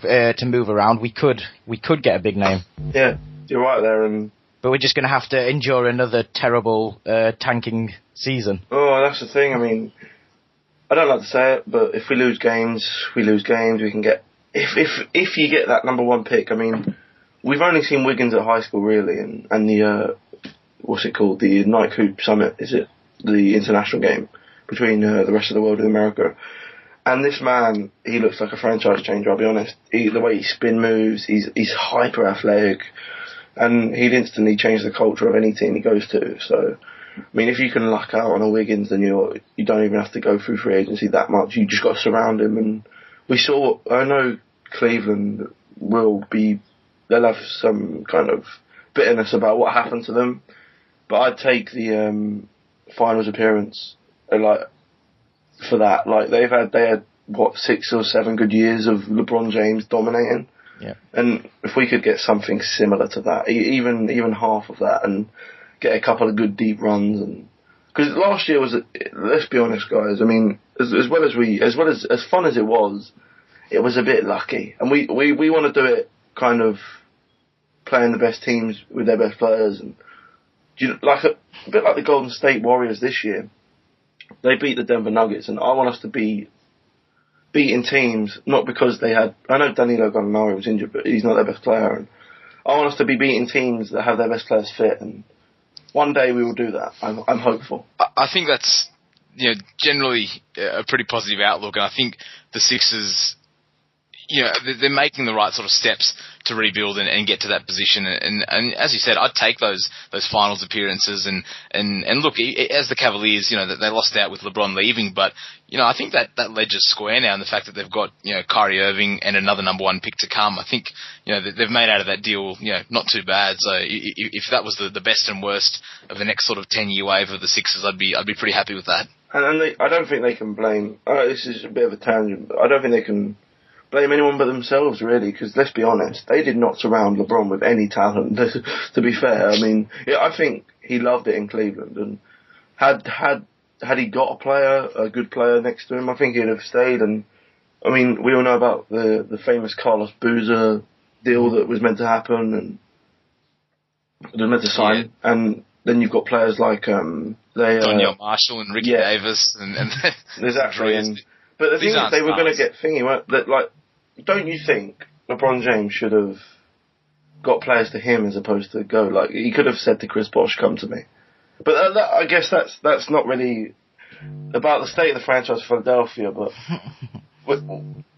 Speaker 13: uh, to move around, we could we could get a big name.
Speaker 6: Yeah, you're right there, and
Speaker 13: But we're just going to have to endure another terrible uh, tanking season.
Speaker 6: Oh, that's the thing. I mean, I don't like to say it, but if we lose games, we lose games. We can get if if if you get that number one pick. I mean, we've only seen Wiggins at high school really, and and the uh, what's it called? The Nike Hoop Summit is it? The international game between uh, the rest of the world and America. And this man, he looks like a franchise changer. I'll be honest. He, the way he spin moves, he's he's hyper athletic, and he'd instantly change the culture of any team he goes to. So, I mean, if you can luck out on a Wiggins, then you you don't even have to go through free agency that much. You just got to surround him. And we saw. I know Cleveland will be. They'll have some kind of bitterness about what happened to them, but I'd take the um, finals appearance. uh, Like for that, like they've had they had what six or seven good years of LeBron James dominating.
Speaker 13: Yeah.
Speaker 6: And if we could get something similar to that, even even half of that, and get a couple of good deep runs, and because last year was, let's be honest, guys. I mean, as, as well as we, as well as as fun as it was, it was a bit lucky, and we we we want to do it kind of playing the best teams with their best players, and you, like a, a bit like the Golden State Warriors this year. They beat the Denver Nuggets, and I want us to be beating teams not because they had. I know Danilo Gallinari was injured, but he's not their best player. And I want us to be beating teams that have their best players fit, and one day we will do that. I'm, I'm hopeful.
Speaker 8: I, think that's you know generally a pretty positive outlook, and I think the Sixers, you know, they're, making the right sort of steps to rebuild and, and get to that position. And, and as you said, I'd take those those finals appearances. And and and look, as the Cavaliers, you know, they lost out with LeBron leaving, but you know, I think that that ledger's square now, and the fact that they've got you know Kyrie Irving and another number one pick to come. I think you know they've made out of that deal, you know, not too bad. So if that was the, the best and worst of the next sort of ten year wave of the Sixers, I'd be I'd be pretty happy with that.
Speaker 6: And, they, I don't think they can blame. Uh, this is a bit of a tangent, I don't think they can blame anyone but themselves, really. Because let's be honest, they did not surround LeBron with any talent. *laughs* to be fair, I mean, yeah, I think he loved it in Cleveland, and had had had he got a player, a good player next to him, I think he'd have stayed. And I mean, we all know about the the famous Carlos Boozer deal that was meant to happen, and meant to sign, and then you've got players like um they uh,
Speaker 8: Donyell Marshall and Ricky
Speaker 6: yeah.
Speaker 8: Davis and, and
Speaker 6: Exactly. *laughs* And, but the
Speaker 8: These
Speaker 6: thing is, they were going to get thingy. weren't- That like, don't you think LeBron James should have got players to him as opposed to go? Like he could have said to Chris Bosh, "Come to me." But uh, that, I guess that's that's not really about the state of the franchise of Philadelphia. But, *laughs* but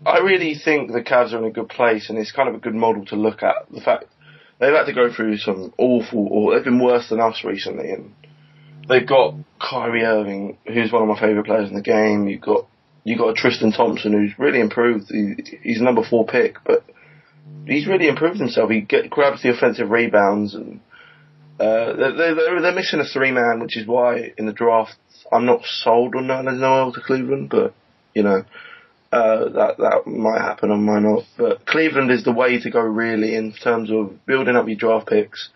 Speaker 6: I really think the Cavs are in a good place, and it's kind of a good model to look at. The fact they've had to go through some awful, or they've been worse than us recently, and they've got Kyrie Irving, who's one of my favourite players in the game. You've got you got a Tristan Thompson who's really improved. He, he's a number four pick, but he's really improved himself. He get, grabs the offensive rebounds, and uh, they're, they're, they're missing a three man, which is why in the draft I'm not sold on Nerlens Noel to Cleveland, but you know. Uh, that that might happen or might not, but Cleveland is the way to go really in terms of building up your draft picks,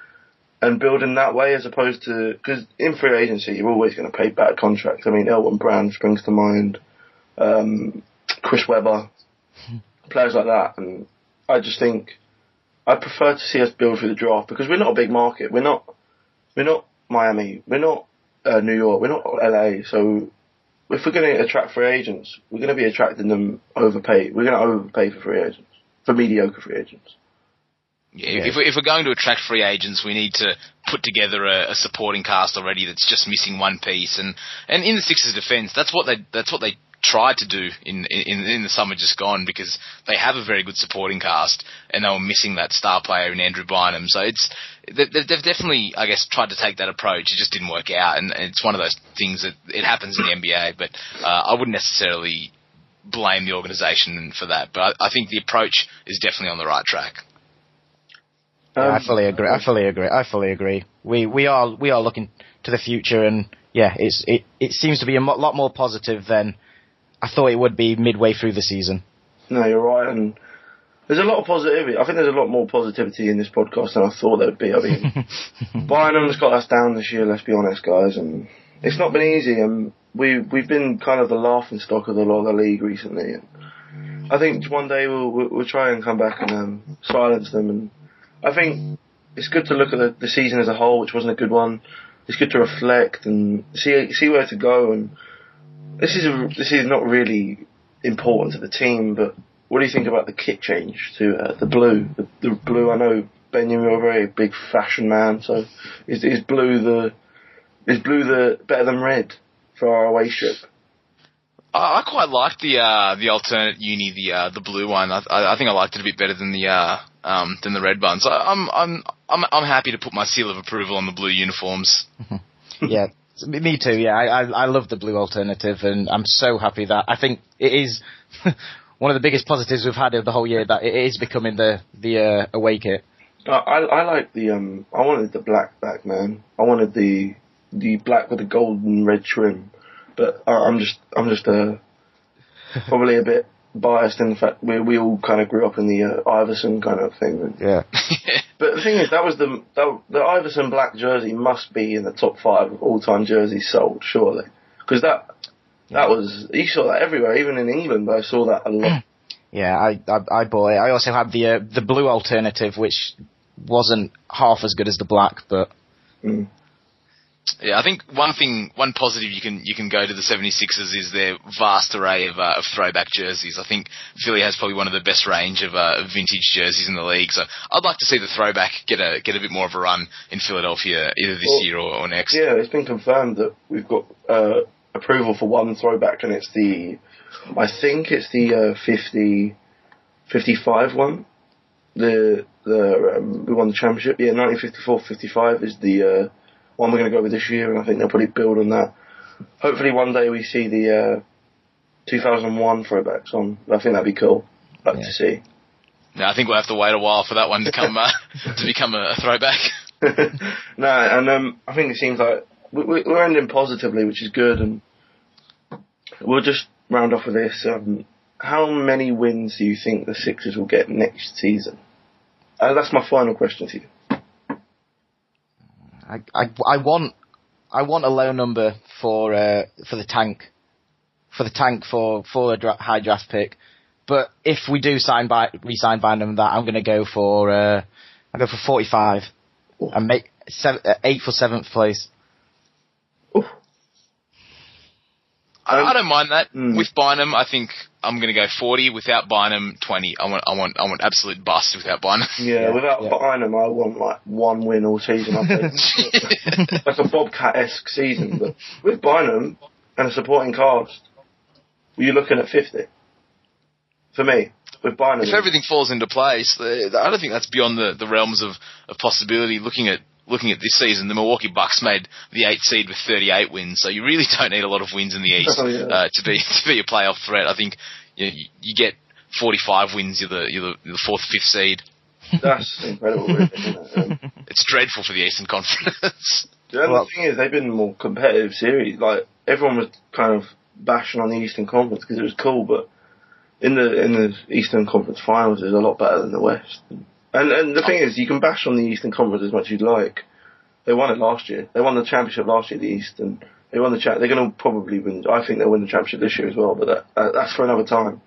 Speaker 6: and building that way as opposed to because in free agency you're always going to pay bad contracts. I mean, Elton Brand springs to mind, um, Chris Webber, players like that, and I just think I prefer to see us build through the draft because we're not a big market. We're not we're not Miami. We're not uh, New York. We're not LA. So if we're going to attract free agents, we're going to be attracting them overpay. We're going to overpay for free agents for mediocre free agents.
Speaker 8: Yeah, If, we, if we're going to attract free agents, we need to put together a, a supporting cast already that's just missing one piece. And, and in the Sixers' defence, that's what they that's what they tried to do in, in in the summer just gone because they have a very good supporting cast and they were missing that star player in Andrew Bynum. So it's they've, they've definitely I guess tried to take that approach. It just didn't work out, and it's one of those things that it happens in the NBA. But uh, I wouldn't necessarily blame the organisation for that. But I, I think the approach is definitely on the right track.
Speaker 13: Yeah, I fully agree. I fully agree. I fully agree. We we are we are looking to the future, and yeah, it's it it seems to be a lot more positive than I thought it would be midway through the season.
Speaker 6: No, you're right, and there's a lot of positivity. I think there's a lot more positivity in this podcast than I thought there'd be. I mean, *laughs* Bynum's got us down this year. Let's be honest, guys, and it's not been easy. And we we've been kind of the laughing stock of the lot of the league recently. And I think one day we'll we'll, we'll try and come back and um, silence them. And I think it's good to look at the, the season as a whole, which wasn't a good one. It's good to reflect and see see where to go and this is a, this is not really important to the team, but what do you think about the kit change to uh, the blue? The, the, blue. I know Ben, you're a very big fashion man, so is is blue the is blue the better than red for our away strip?
Speaker 8: I quite like the uh, the alternate uni, the uh, the blue one. I, I think I liked it a bit better than the uh, um, than the red one. So I'm I'm I'm I'm happy to put my seal of approval on the blue uniforms. *laughs*
Speaker 13: yeah, me too. Yeah, I, I I love the blue alternative, and I'm so happy that I think it is *laughs* one of the biggest positives we've had of the whole year that it is becoming the the uh, away kit.
Speaker 6: I, I like the um I wanted the black back man. I wanted the the black with the golden red trim, but I, I'm just I'm just uh probably a bit biased in the fact we we all kind of grew up in the uh, Iverson kind of thing.
Speaker 13: Yeah. *laughs*
Speaker 6: But the thing is, that was the that, the Iverson black jersey must be in the top five of all time jerseys sold, surely, because that that was you saw that everywhere, even in England. But I saw that a lot. *clears throat*
Speaker 13: Yeah, I I, I bought it. I also had the uh, the blue alternative, which wasn't half as good as the black, but.
Speaker 6: Mm.
Speaker 8: Yeah, I think one thing, one positive you can you can go to the 76ers is their vast array of, uh, of throwback jerseys. I think Philly has probably one of the best range of uh, vintage jerseys in the league. So I'd like to see the throwback get a get a bit more of a run in Philadelphia either this
Speaker 6: Well,
Speaker 8: year or, or next.
Speaker 6: Yeah, it's been confirmed that we've got uh, approval for one throwback, and it's the I think it's the uh, 50, 55 one. The the um, we won the championship. Yeah, 1954-55 is the uh, one we're going to go with this year, and I think they'll probably build on that. Hopefully, one day we see the uh, 2001 throwbacks on. I think that'd be cool. Like to see.
Speaker 8: Now I think we'll have to wait a while for that one to come uh, *laughs* to become a, a throwback. *laughs* *laughs*
Speaker 6: no, and um, I think it seems like we, we- we're ending positively, which is good. And we'll just round off with this. Um, how many wins do you think the Sixers will get next season? Uh, that's my final question to you.
Speaker 13: I, I, I want I want a low number for uh, for the tank for the tank for for a dra- high draft pick. But if we do sign by re-sign Bynum, that I'm going to go for uh, I go for 45 and make seven, uh, eighth or seventh place.
Speaker 8: I, I don't mind that.
Speaker 6: Hmm.
Speaker 8: With Bynum, I think I'm going to go 40. Without Bynum, 20. I want, I want, I want absolute bust without Bynum.
Speaker 6: Yeah, without Bynum, I want like one win all season. I think. *laughs* like a Bobcat-esque season. But with Bynum and a supporting cast, were you're looking at 50. For me, with Bynum.
Speaker 8: If everything falls into place, I don't think that's beyond the, the realms of, of possibility. Looking at looking at this season, the Milwaukee Bucks made the eighth seed with 38 wins, so you really *laughs* don't need a lot of wins in the East
Speaker 6: Oh, yeah.
Speaker 8: uh, to be *laughs* to be a playoff threat. I think you, know, you, you get 45 wins, you're the you're the, you're the fourth, fifth seed.
Speaker 6: That's *laughs* incredible, really, isn't it? Um,
Speaker 8: It's dreadful for the Eastern Conference.
Speaker 6: The other thing is they've been a more competitive series. Like everyone was kind of bashing on the Eastern Conference because it was cool, but in the in the Eastern Conference Finals, it's a lot better than the West. And and the thing is, you can bash on the Eastern Conference as much as you'd like. They won it last year. They won the championship last year, the East, and they won the cha- They're going to probably win. I think they'll win the championship this year as well, but that, uh, that's for another time.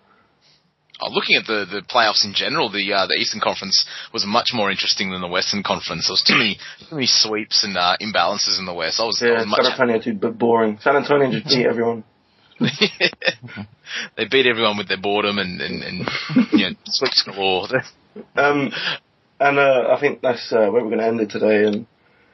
Speaker 8: Oh, looking at the, the playoffs in general, the uh, the Eastern Conference was much more interesting than the Western Conference. There was too many too many sweeps and uh, imbalances in the West. I was, I
Speaker 6: Yeah,
Speaker 8: was
Speaker 6: San Antonio too boring. San Antonio just beat *laughs* everyone. *laughs*
Speaker 8: they beat everyone with their boredom and and, and you know. *laughs*
Speaker 6: Um, and uh, I think that's uh, where we're going to end it today. And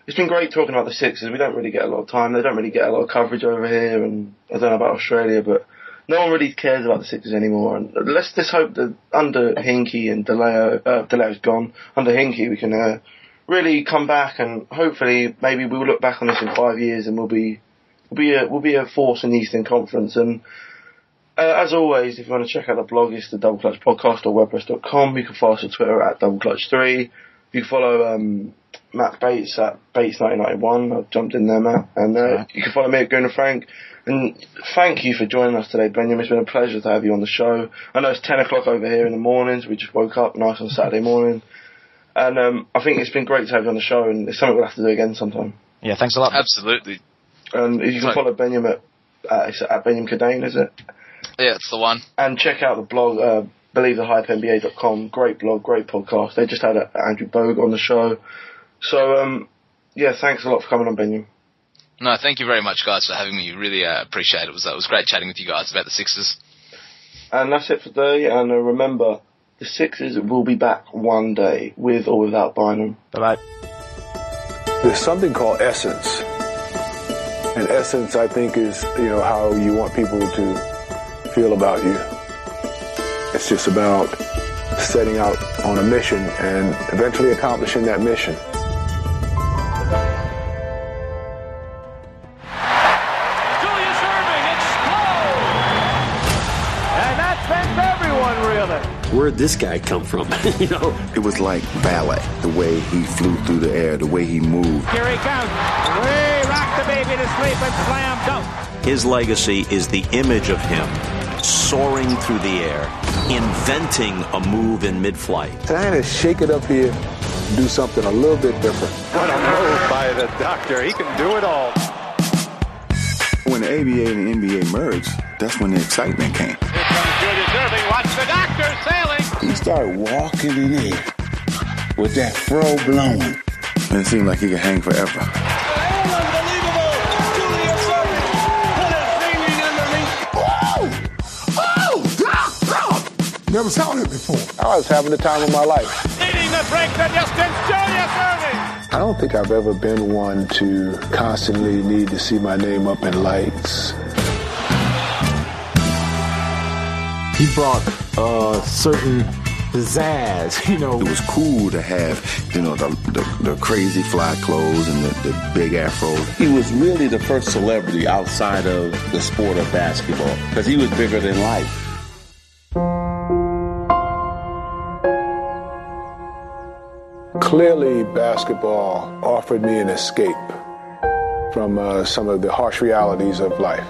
Speaker 6: it's been great talking about the Sixers. We don't really get a lot of time. They don't really get a lot of coverage over here. And I don't know about Australia, but no one really cares about the Sixers anymore. And let's just hope that under Hinkie and DiLeo, uh, DiLeo's gone. Under Hinkie, we can uh, really come back and hopefully maybe we'll look back on this in five years and we'll be we'll be a we'll be a force in the Eastern Conference. And uh, as always, if you want to check out the blog, it's the Double Clutch Podcast or WordPress.com. You can follow us on Twitter at Double Clutch Three. You can follow um, Matt Bates at Bates1991. I've jumped in there, Matt. And uh, you can follow me at Gunnar Frank. And thank you for joining us today, Benyam. It's been a pleasure to have you on the show. I know it's 10 o'clock over here in the mornings. We just woke up nice on Saturday morning. And um, I think it's been great to have you on the show, and it's something we'll have to do again sometime.
Speaker 13: Yeah, thanks a lot.
Speaker 8: Absolutely.
Speaker 6: And you can
Speaker 8: Right.
Speaker 6: follow Benyam at, uh, it's at Benyam Kidane, is it?
Speaker 8: Yeah, it's the one.
Speaker 6: And check out the blog, uh, believethehypenba.com. Great blog, great podcast. They just had uh, Andrew Bogut on the show. So, um, yeah, thanks a lot for coming on, Benyam.
Speaker 8: No, thank you very much, guys, for having me. Really uh, appreciate it. It was, uh, it was great chatting with you guys about the Sixers.
Speaker 6: And that's it for today. And uh, remember, the Sixers will be back one day, with or without Bynum.
Speaker 13: Bye bye.
Speaker 12: There's something called essence. And essence, I think, is, you know, how you want people to feel about you. It's just about setting out on a mission and eventually accomplishing that mission.
Speaker 2: Julius Erving explodes!
Speaker 14: And that sends everyone reeling.
Speaker 15: Where'd this guy come from? *laughs* you know, it was like ballet. The way he flew through the air, the way he moved.
Speaker 14: Here he comes. Way rock the baby to sleep and slam dunk.
Speaker 16: His legacy is the image of him soaring through the air, inventing a move in mid-flight.
Speaker 12: So I had to shake it up here, do something a little bit different.
Speaker 14: What a move by the doctor. He can do it all.
Speaker 15: When the ABA and the NBA merged, that's when the excitement came.
Speaker 2: Here comes Julius Erving. Watch the doctor sailing.
Speaker 15: He started walking in there with that fro blowing. And it seemed like he could hang forever.
Speaker 12: Never saw it before. I was having the time of my life.
Speaker 2: Leading the break the distance, Julius Erving.
Speaker 12: I don't think I've ever been one to constantly need to see my name up in lights.
Speaker 17: He brought a certain pizzazz, *laughs* you know.
Speaker 15: It was cool to have, you know, the, the, the crazy fly clothes and the, the big afro.
Speaker 18: He was really the first celebrity outside of the sport of basketball because he was bigger than life.
Speaker 12: Clearly, basketball offered me an escape from uh, some of the harsh realities of life.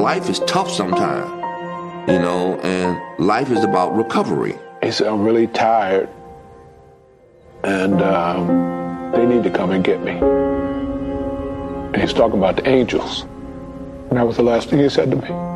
Speaker 18: Life is tough sometimes, you know, and life is about recovery.
Speaker 12: He said, I'm really tired, and um, they need to come and get me. And he's talking about the angels. And that was the last thing he said to me.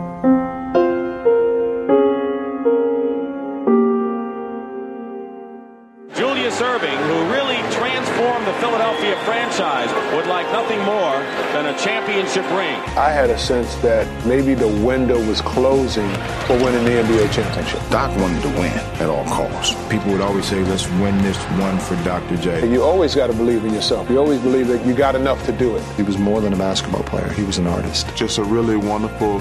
Speaker 19: Championship ring.
Speaker 12: I had a sense that maybe the window was closing for winning the NBA championship.
Speaker 15: Doc wanted to win at all costs.
Speaker 20: People would always say, let's win this one for Dr. J.
Speaker 12: You always got to believe in yourself. You always believe that you got enough to do it.
Speaker 20: He was more than a basketball player, he was an artist.
Speaker 21: Just a really wonderful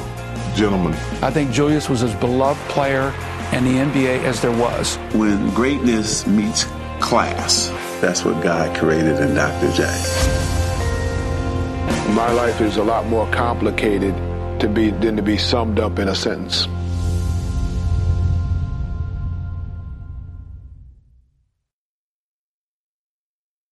Speaker 21: gentleman.
Speaker 22: I think Julius was as beloved player in the NBA as there was.
Speaker 18: When greatness meets class, that's what God created in Dr. J.
Speaker 12: My life is a lot more complicated to be than to be summed up in a sentence.